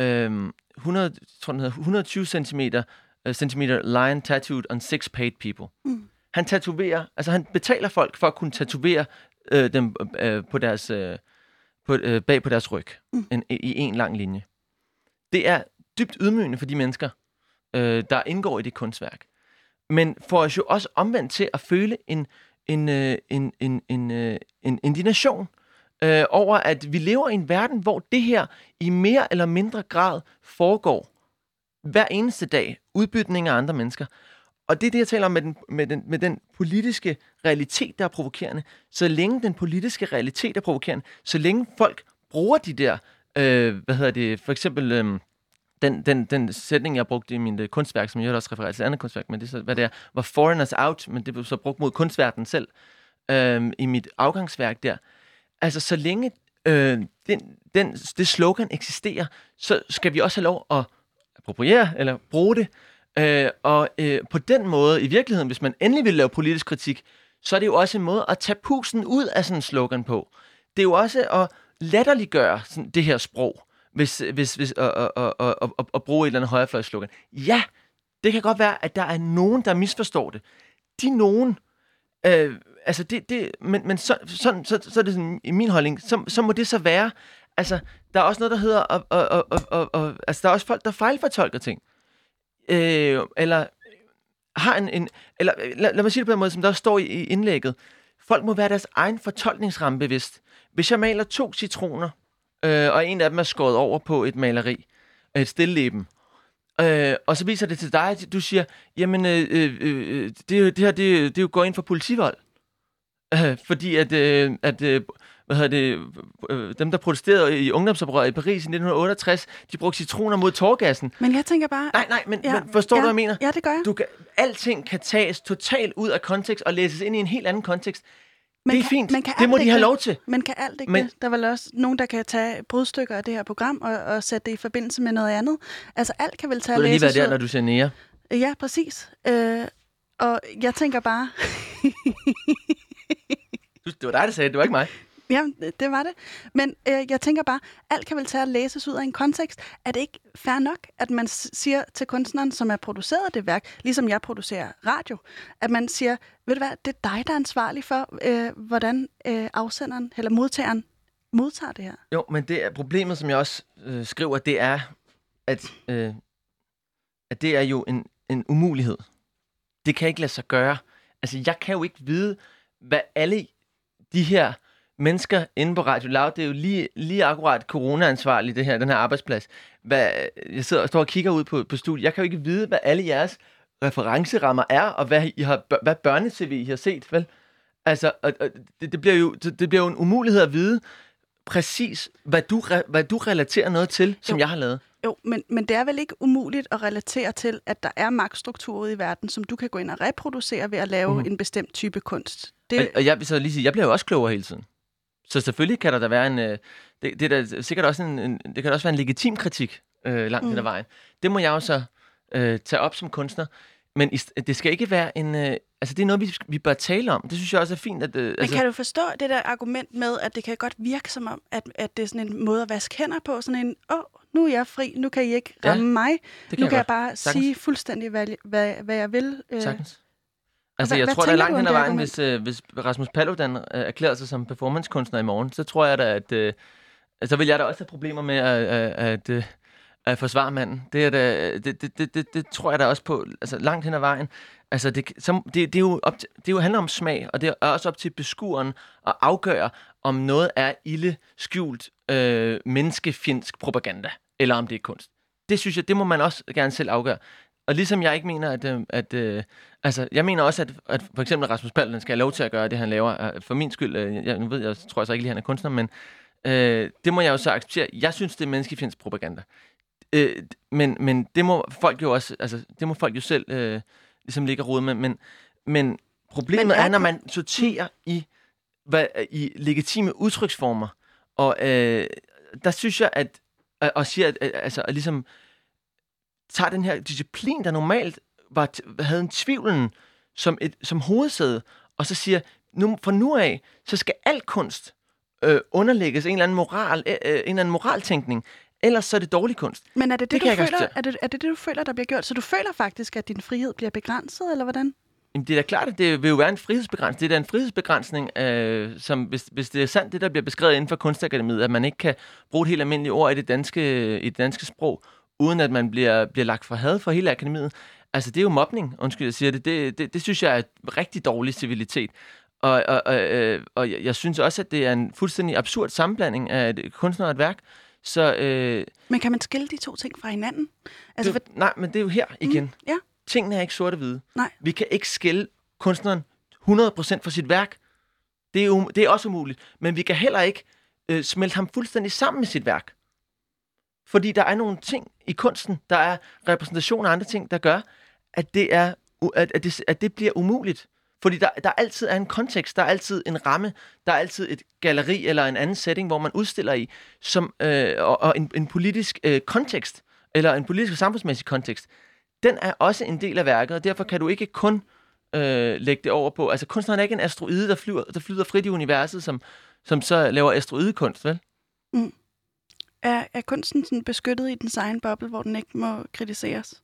uh, 100, tror, den hedder 120 cm, uh, centimeter line tattooed on six paid people. Mm. Han tatoverer, altså han betaler folk for at kunne tatovere uh, dem uh, på deres, uh, på, uh, bag på deres ryg mm. en, i en lang linje. Det er dybt ydmygende for de mennesker, øh, der indgår i det kunstværk. Men får os jo også omvendt til at føle en, en, øh, en, en, en, øh, en indignation øh, over, at vi lever i en verden, hvor det her i mere eller mindre grad foregår hver eneste dag. Udbytning af andre mennesker. Og det er det, jeg taler om med den, med, den, med den politiske realitet, der er provokerende. Så længe den politiske realitet er provokerende, så længe folk bruger de der, øh, hvad hedder det, for eksempel... Øh, den, den, den sætning, jeg brugte i min øh, kunstværk, som jeg også refererer til et andet kunstværk, men det er så, hvad det er, var foreigners out, men det blev så brugt mod kunstverdenen selv, øh, i mit afgangsværk der. Altså, så længe øh, den, den, det slogan eksisterer, så skal vi også have lov at appropriere, eller bruge det, øh, og øh, på den måde, i virkeligheden, hvis man endelig vil lave politisk kritik, så er det jo også en måde at tage pusen ud af sådan en slogan på. Det er jo også at latterliggøre sådan, det her sprog hvis, hvis, hvis, og, og, og, og, og, bruge et eller andet højrefløjslogan. Ja, det kan godt være, at der er nogen, der misforstår det. De nogen, øh, altså det, det, men, men så, sådan, så, så er det sådan, i min holdning, så, så må det så være, altså der er også noget, der hedder, og, og, og, og, og, altså der er også folk, der fejlfortolker ting. Øh, eller har en, en eller lad, lad mig sige det på en måde, som der også står i, i indlægget. Folk må være deres egen fortolkningsramme bevidst. Hvis jeg maler to citroner, øh, og en af dem er skåret over på et maleri, et stilleben. Øh, og så viser det til dig, at du siger, jamen, øh, øh, øh det, det her, det, det jo går ind for politivold. Øh, fordi at, øh, at øh, hvad hedder det, øh, dem, der protesterede i ungdomsoprøret i Paris i 1968, de brugte citroner mod tårgassen. Men jeg tænker bare... Nej, nej, men, ja, men forstår ja, du, hvad jeg mener? Ja, det gør jeg. Du kan, alting kan tages totalt ud af kontekst og læses ind i en helt anden kontekst. Man det er kan- fint. man kan det må de have det. lov til. Men kan alt ikke Men- det? Der er vel også nogen, der kan tage brudstykker af det her program og, og sætte det i forbindelse med noget andet. Altså alt kan vel tage Du vil lige være læses der, ud- når du siger nære. Ja, præcis. Øh, og jeg tænker bare, Du- Det var dig, der sagde det. Det var ikke mig ja, øh, det var det. Men øh, jeg tænker bare, alt kan vel tage at læses ud af en kontekst. Er det ikke fair nok, at man siger til kunstneren, som er produceret det værk, ligesom jeg producerer radio, at man siger, ved du hvad, det er dig, der er ansvarlig for, øh, hvordan øh, afsenderen eller modtageren modtager det her. Jo, men det er problemet, som jeg også øh, skriver, det er, at, øh, at det er jo en, en umulighed. Det kan ikke lade sig gøre. Altså, jeg kan jo ikke vide, hvad alle de her mennesker inde på Radio Loud, det er jo lige, lige akkurat corona-ansvarligt, det her, den her arbejdsplads. Hvad, jeg sidder og står og kigger ud på, på studiet. Jeg kan jo ikke vide, hvad alle jeres referencerammer er, og hvad, I har, hvad børne-tv I har set, vel? Altså, og, og det, det, bliver jo, det, det bliver jo en umulighed at vide, præcis, hvad du, hvad du relaterer noget til, som Jo. jeg har lavet. Jo, men, men det er vel ikke umuligt at relatere til, at der er magtstrukturer i verden, som du kan gå ind og reproducere ved at lave mm. en bestemt type kunst. Det, Og, og jeg vil så lige sige, jeg bliver jo også klogere hele tiden. Så selvfølgelig kan der da være en... Øh, det, det, er da sikkert også en, en, det kan da også være en legitim kritik øh, langt mm. hen ad Mm. vejen. Det må jeg jo så øh, tage op som kunstner. Men i, det skal ikke være en... Øh, altså, det er noget, vi, vi bør tale om. Det synes jeg også er fint, at... Øh, Men altså, kan du forstå det der argument med, at det kan godt virke som om, at, at det er sådan en måde at vaske hænder på? Sådan en, åh, oh, nu er jeg fri, nu kan I ikke Ja, ramme mig. det Nu kan jeg godt. bare Sagtens. sige fuldstændig, hvad, hvad, hvad jeg vil. Øh, Sagtens. Altså, hvad- jeg hvad tror, der er langt hen ad vejen, hvis, øh, hvis Rasmus Paludan øh, erklærede sig som performancekunstner i morgen, så tror jeg da, at øh, så vil jeg da også have problemer med at, at, at, øh, at forsvare manden. Det, er da, det, det, det, det, det tror jeg da også på, altså langt hen ad vejen. Altså, det, så, det, det, er jo op til, det er jo handler om smag, og det er også op til beskueren at afgøre, om noget er ille skjult øh, menneskefjendsk propaganda, eller om det er kunst. Det synes jeg, det må man også gerne selv afgøre. Og ligesom jeg ikke mener, at, øh, at øh, altså, jeg mener også, at, at for eksempel Rasmus Paludan skal have lov til at gøre det, han laver. Øh, For min skyld, øh, jeg, nu ved jeg, tror jeg så ikke lige, han er kunstner, men øh, det må jeg jo så acceptere. Jeg synes, det er menneskefjendsk propaganda. Øh, men, men det må folk jo også, altså, det må folk jo selv øh, ligesom ligge og rode med. Men, men problemet Men er er, når man sorterer i, hvad, i legitime udtryksformer. Og øh, der synes jeg, at og, siger, at, altså, at ligesom tager den her disciplin, der normalt var, havde en tvivlen som, et, som hovedsæde, og så siger, nu, fra nu af, så skal al kunst øh, underlægges en eller anden moral, øh, øh, en eller anden moraltænkning, ellers så er det dårlig kunst. Men er det det, Det du føler, er det, er det det, du føler, der bliver gjort? Så du føler faktisk, at din frihed bliver begrænset, eller hvordan? Jamen, det er da klart, at det vil jo være en frihedsbegrænsning. Det er da en frihedsbegrænsning, øh, som hvis, hvis det er sandt, det der bliver beskrevet inden for kunstakademiet, at man ikke kan bruge et helt almindeligt ord i det danske, i det danske sprog, uden at man bliver, bliver lagt for had for hele akademiet. Altså, det er jo mobning, undskyld, jeg siger det. Det, det, det synes jeg er et rigtig dårlig civilitet. Og, og, og, øh, og jeg, jeg synes også, at det er en fuldstændig absurd sammenblanding af et kunstner og et værk. Så øh, Men kan man skille de to ting fra hinanden? Altså, det, nej, men det er jo her igen. Mm, ja. Tingene er ikke sorte-hvide. Nej. Vi kan ikke skille kunstneren 100% fra sit værk. Det er, um, det er også umuligt. Men vi kan heller ikke øh, smelte ham fuldstændig sammen med sit værk. Fordi der er nogle ting i kunsten, der er repræsentation og andre ting, der gør, at det, er, at, at det, at det bliver umuligt. Fordi der, der altid er en kontekst, der er altid en ramme, der er altid et galleri eller en anden setting, hvor man udstiller i, som, øh, og, og en, en politisk øh, kontekst, eller en politisk og samfundsmæssig kontekst, den er også en del af værket, og derfor kan du ikke kun øh, lægge det over på. Altså kunstneren er ikke en asteroide, der, flyver, der flyder frit i universet, som, som så laver asteroidekunst, vel? Mm er, er kunsten sådan beskyttet i dens egen boble, hvor den ikke må kritiseres?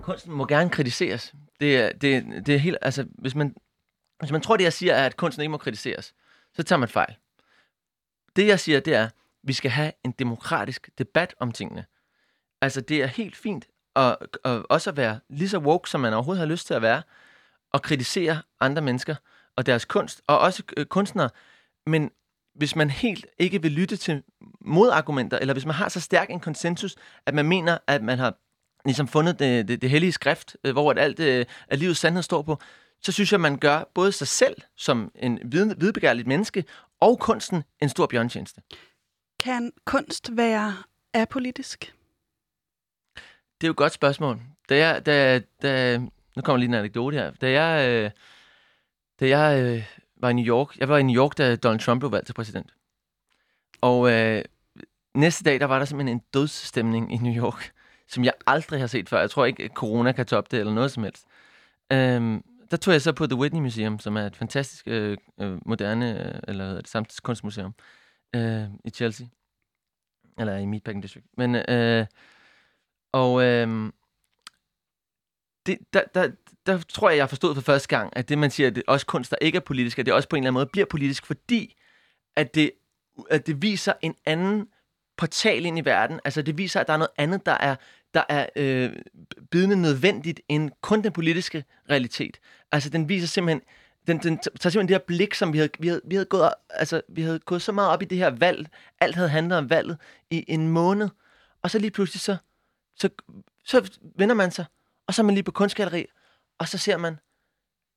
Kunsten må gerne kritiseres. Det er, det, det er helt, altså, hvis man, hvis man tror, det jeg siger er, at kunsten ikke må kritiseres, så tager man fejl. Det jeg siger, det er, at vi skal have en demokratisk debat om tingene. Altså, det er helt fint at, at også at være lige så woke, som man overhovedet har lyst til at være, og kritisere andre mennesker og deres kunst, og også øh, kunstnere. Men hvis man helt ikke vil lytte til modargumenter, eller hvis man har så stærk en konsensus, at man mener, at man har ligesom fundet det, det, det hellige skrift, øh, hvor at alt øh, at livets sandhed står på, så synes jeg, man gør både sig selv som en viden, vidbegærligt menneske, og kunsten en stor bjørntjeneste. Kan kunst være apolitisk? Det er jo et godt spørgsmål. Da jeg, da, da, nu kommer lige en anekdote her. Da jeg, øh, da jeg øh, var i New York. Jeg var i New York, da Donald Trump blev valgt til præsident. Og øh, næste dag, der var der simpelthen en dødsstemning i New York, som jeg aldrig har set før. Jeg tror ikke, at corona kan toppe det eller noget som helst. Øhm, der tog jeg så på The Whitney Museum, som er et fantastisk øh, øh moderne, øh, eller hvad det, samtidskunstmuseum øh, i Chelsea. Eller i Meatpacking District. Men, øh, og øh, det, der, der, der tror jeg, jeg har forstået for første gang, at det, man siger, at det også kunst, der ikke er politisk, at det også på en eller anden måde bliver politisk, fordi at det, at det viser en anden portal ind i verden. Altså det viser, at der er noget andet, der er, der er øh, bidende nødvendigt end kun den politiske realitet. Altså den viser simpelthen, den, den tager simpelthen det her blik, som vi havde, vi havde, vi havde, gået, altså, vi havde gået så meget op i det her valg. Alt havde handlet om valget i en måned. Og så lige pludselig, så, så, så vender man sig, og så er man lige på kunstgalleri, og så ser man,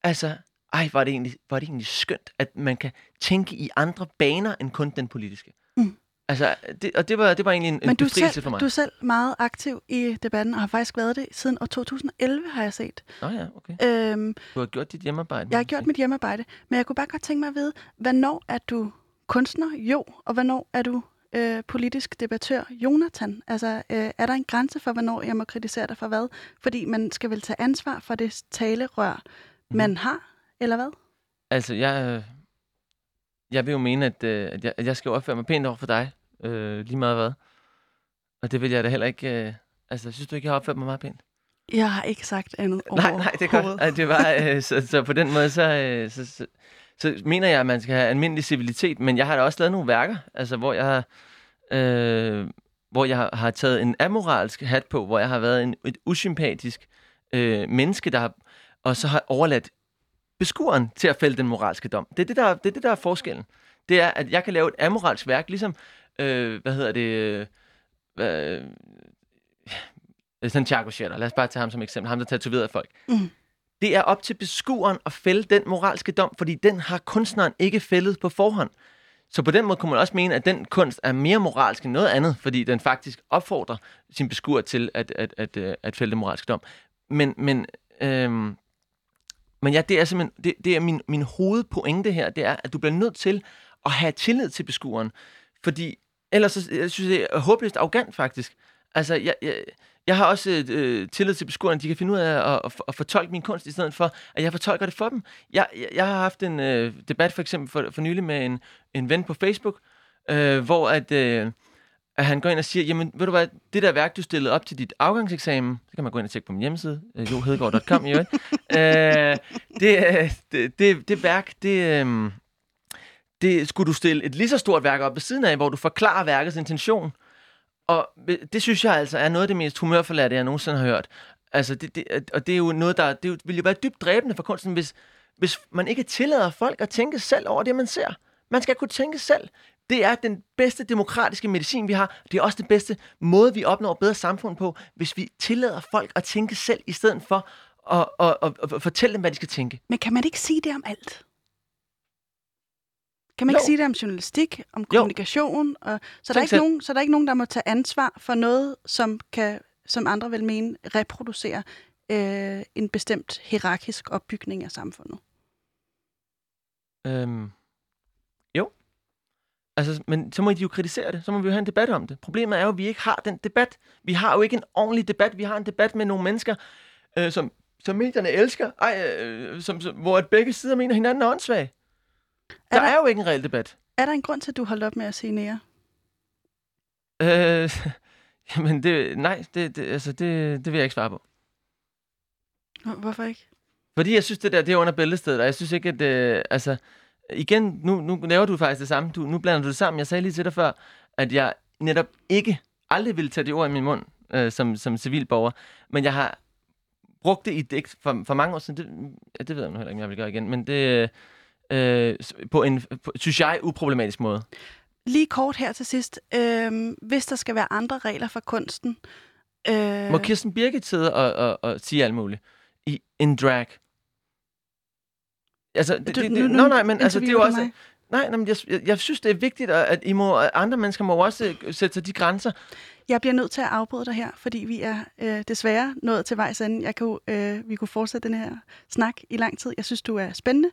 altså, ej, var det, egentlig, var det egentlig skønt, at man kan tænke i andre baner end kun den politiske. Mm. Altså, det, og det var, det var egentlig en, Men en du selv, for mig. du er selv meget aktiv i debatten, og har faktisk været det siden år 2011, har jeg set. Nå ja, okay. Øhm, Du har gjort dit hjemmearbejde. jeg har gjort mit hjemmearbejde, men jeg kunne bare godt tænke mig at vide, hvornår er du kunstner, jo, og hvornår er du øh, politisk debattør, Jonathan? Altså, øh, er der en grænse for, hvornår jeg må kritisere dig for hvad? Fordi man skal vel tage ansvar for det talerør, Mhm. man har, eller hvad? Altså, jeg, øh, jeg vil jo mene, at, øh, at, jeg, at jeg skal opføre mig pænt over for dig, øh, lige meget hvad. Og det vil jeg da heller ikke... Øh, altså, synes du ikke, jeg har opført mig meget pænt? Jeg har ikke sagt andet Nej, nej, det er godt. overhovedet. Det var, øh, så, så på den måde, så, øh, så, så, så mener jeg, at man skal have almindelig civilitet. Men jeg har da også lavet nogle værker, altså, hvor jeg har... Øh, hvor jeg har, taget en amoralsk hat på, hvor jeg har været en, et usympatisk øh, menneske, der har, og så har overladt beskueren til at fælde den moralske dom. Det er det, der, det er det, der er forskellen. Det er, at jeg kan lave et amoralsk værk, ligesom, øh, hvad hedder det, øh, øh, Santiago Schetter, lad os bare tage ham som eksempel, ham der tatoverede folk. Mm. Det er op til beskueren at fælde den moralske dom, fordi den har kunstneren ikke fældet på forhånd. Så på den måde kunne man også mene, at den kunst er mere moralsk end noget andet, fordi den faktisk opfordrer sin beskuer til at, at, at, at, at fælde den moralske dom. Men, men, øhm, men ja, det er simpelthen det, det er min, min hovedpointe her, det er, at du bliver nødt til at have tillid til beskueren. Fordi ellers så, jeg synes det er håbløst arrogant faktisk. Altså, jeg, jeg, jeg har også øh, tillid til beskuerne, de kan finde ud af at, at, at fortolke min kunst, i stedet for, at jeg fortolker det for dem. Jeg, jeg, jeg har haft en øh, debat for eksempel for, for nylig med en, en ven på Facebook, øh, hvor at, øh, at han går ind og siger, jamen ved du hvad, det der værk, du stillede op til dit afgangseksamen, det kan man gå ind og tjekke på min hjemmeside, øh, johedegaard.com i øvrigt, øh, det, øh, det, det, det værk, det, øh, det skulle du stille et lige så stort værk op ved siden af, hvor du forklarer værkets intention. Og det synes jeg altså er noget af det mest humørforladte, jeg nogensinde har hørt. Altså, det, det, og det er jo noget, der det vil jo være dybt dræbende for kunsten, hvis, hvis man ikke tillader folk at tænke selv over det, man ser. Man skal kunne tænke selv. Det er den bedste demokratiske medicin, vi har. Det er også den bedste måde, vi opnår bedre samfund på, hvis vi tillader folk at tænke selv, i stedet for at, at, at, at fortælle dem, hvad de skal tænke. Men kan man ikke sige det om alt? Kan man Jo. ikke sige det om journalistik, om Jo. kommunikation? Og, så, der er ikke nogen, så der er ikke nogen, der må tage ansvar for noget, som, kan, som andre vil mene reproducerer øh, en bestemt hierarkisk opbygning af samfundet. Øhm, jo. Altså, men så må de jo kritisere det. Så må vi jo have en debat om det. Problemet er jo, at vi ikke har den debat. Vi har jo ikke en ordentlig debat. Vi har en debat med nogle mennesker, øh, som, som medierne elsker, ej, øh, som, som, hvor at begge sider mener, hinanden er åndssvage. Der Er er, der- er jo ikke en reel debat. Er der en grund til, at du holdt op med at sige nære? Øh, jamen, det, nej, det, det, altså, det, det vil jeg ikke svare på. Hvor- Hvorfor ikke? Fordi jeg synes, det der det er under bæltestedet, og jeg synes ikke, at... Øh, altså, igen, nu, nu laver du faktisk det samme. Du, nu blander du det sammen. Jeg sagde lige til dig før, at jeg netop ikke aldrig ville tage det ord i min mund øh, som, som civilborger, men jeg har brugt det i et digt for, for mange år siden. Det, ja, det ved jeg nu heller ikke, om jeg vil gøre igen, men det øh, på en, på, synes jeg, uproblematisk måde. Lige kort her til sidst. Øh, hvis der skal være andre regler for kunsten... Øh, Må Kirsten Birgit sidde og, og, og sige alt muligt i en drag? Altså, det, Du- det, nu- det, nu nå, nej, men altså, det er jo også... mig. Nej, nej men jeg, jeg, jeg synes, det er vigtigt, at at I må, at andre mennesker må også øh, sætte sig de grænser. Jeg bliver nødt til at afbryde dig her, fordi vi er øh, desværre nået til vejs ende. Jeg kan, øh, vi kunne fortsætte den her snak i lang tid. Jeg synes, du er spændende.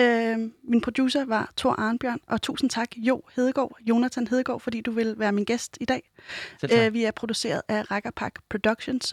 Øh, min producer var Thor Arnbjørn, og tusind tak, Jo Hedegaard, Jonathan Hedegaard, fordi du vil være min gæst i dag. Øh, vi er produceret af Rakkerpak Productions,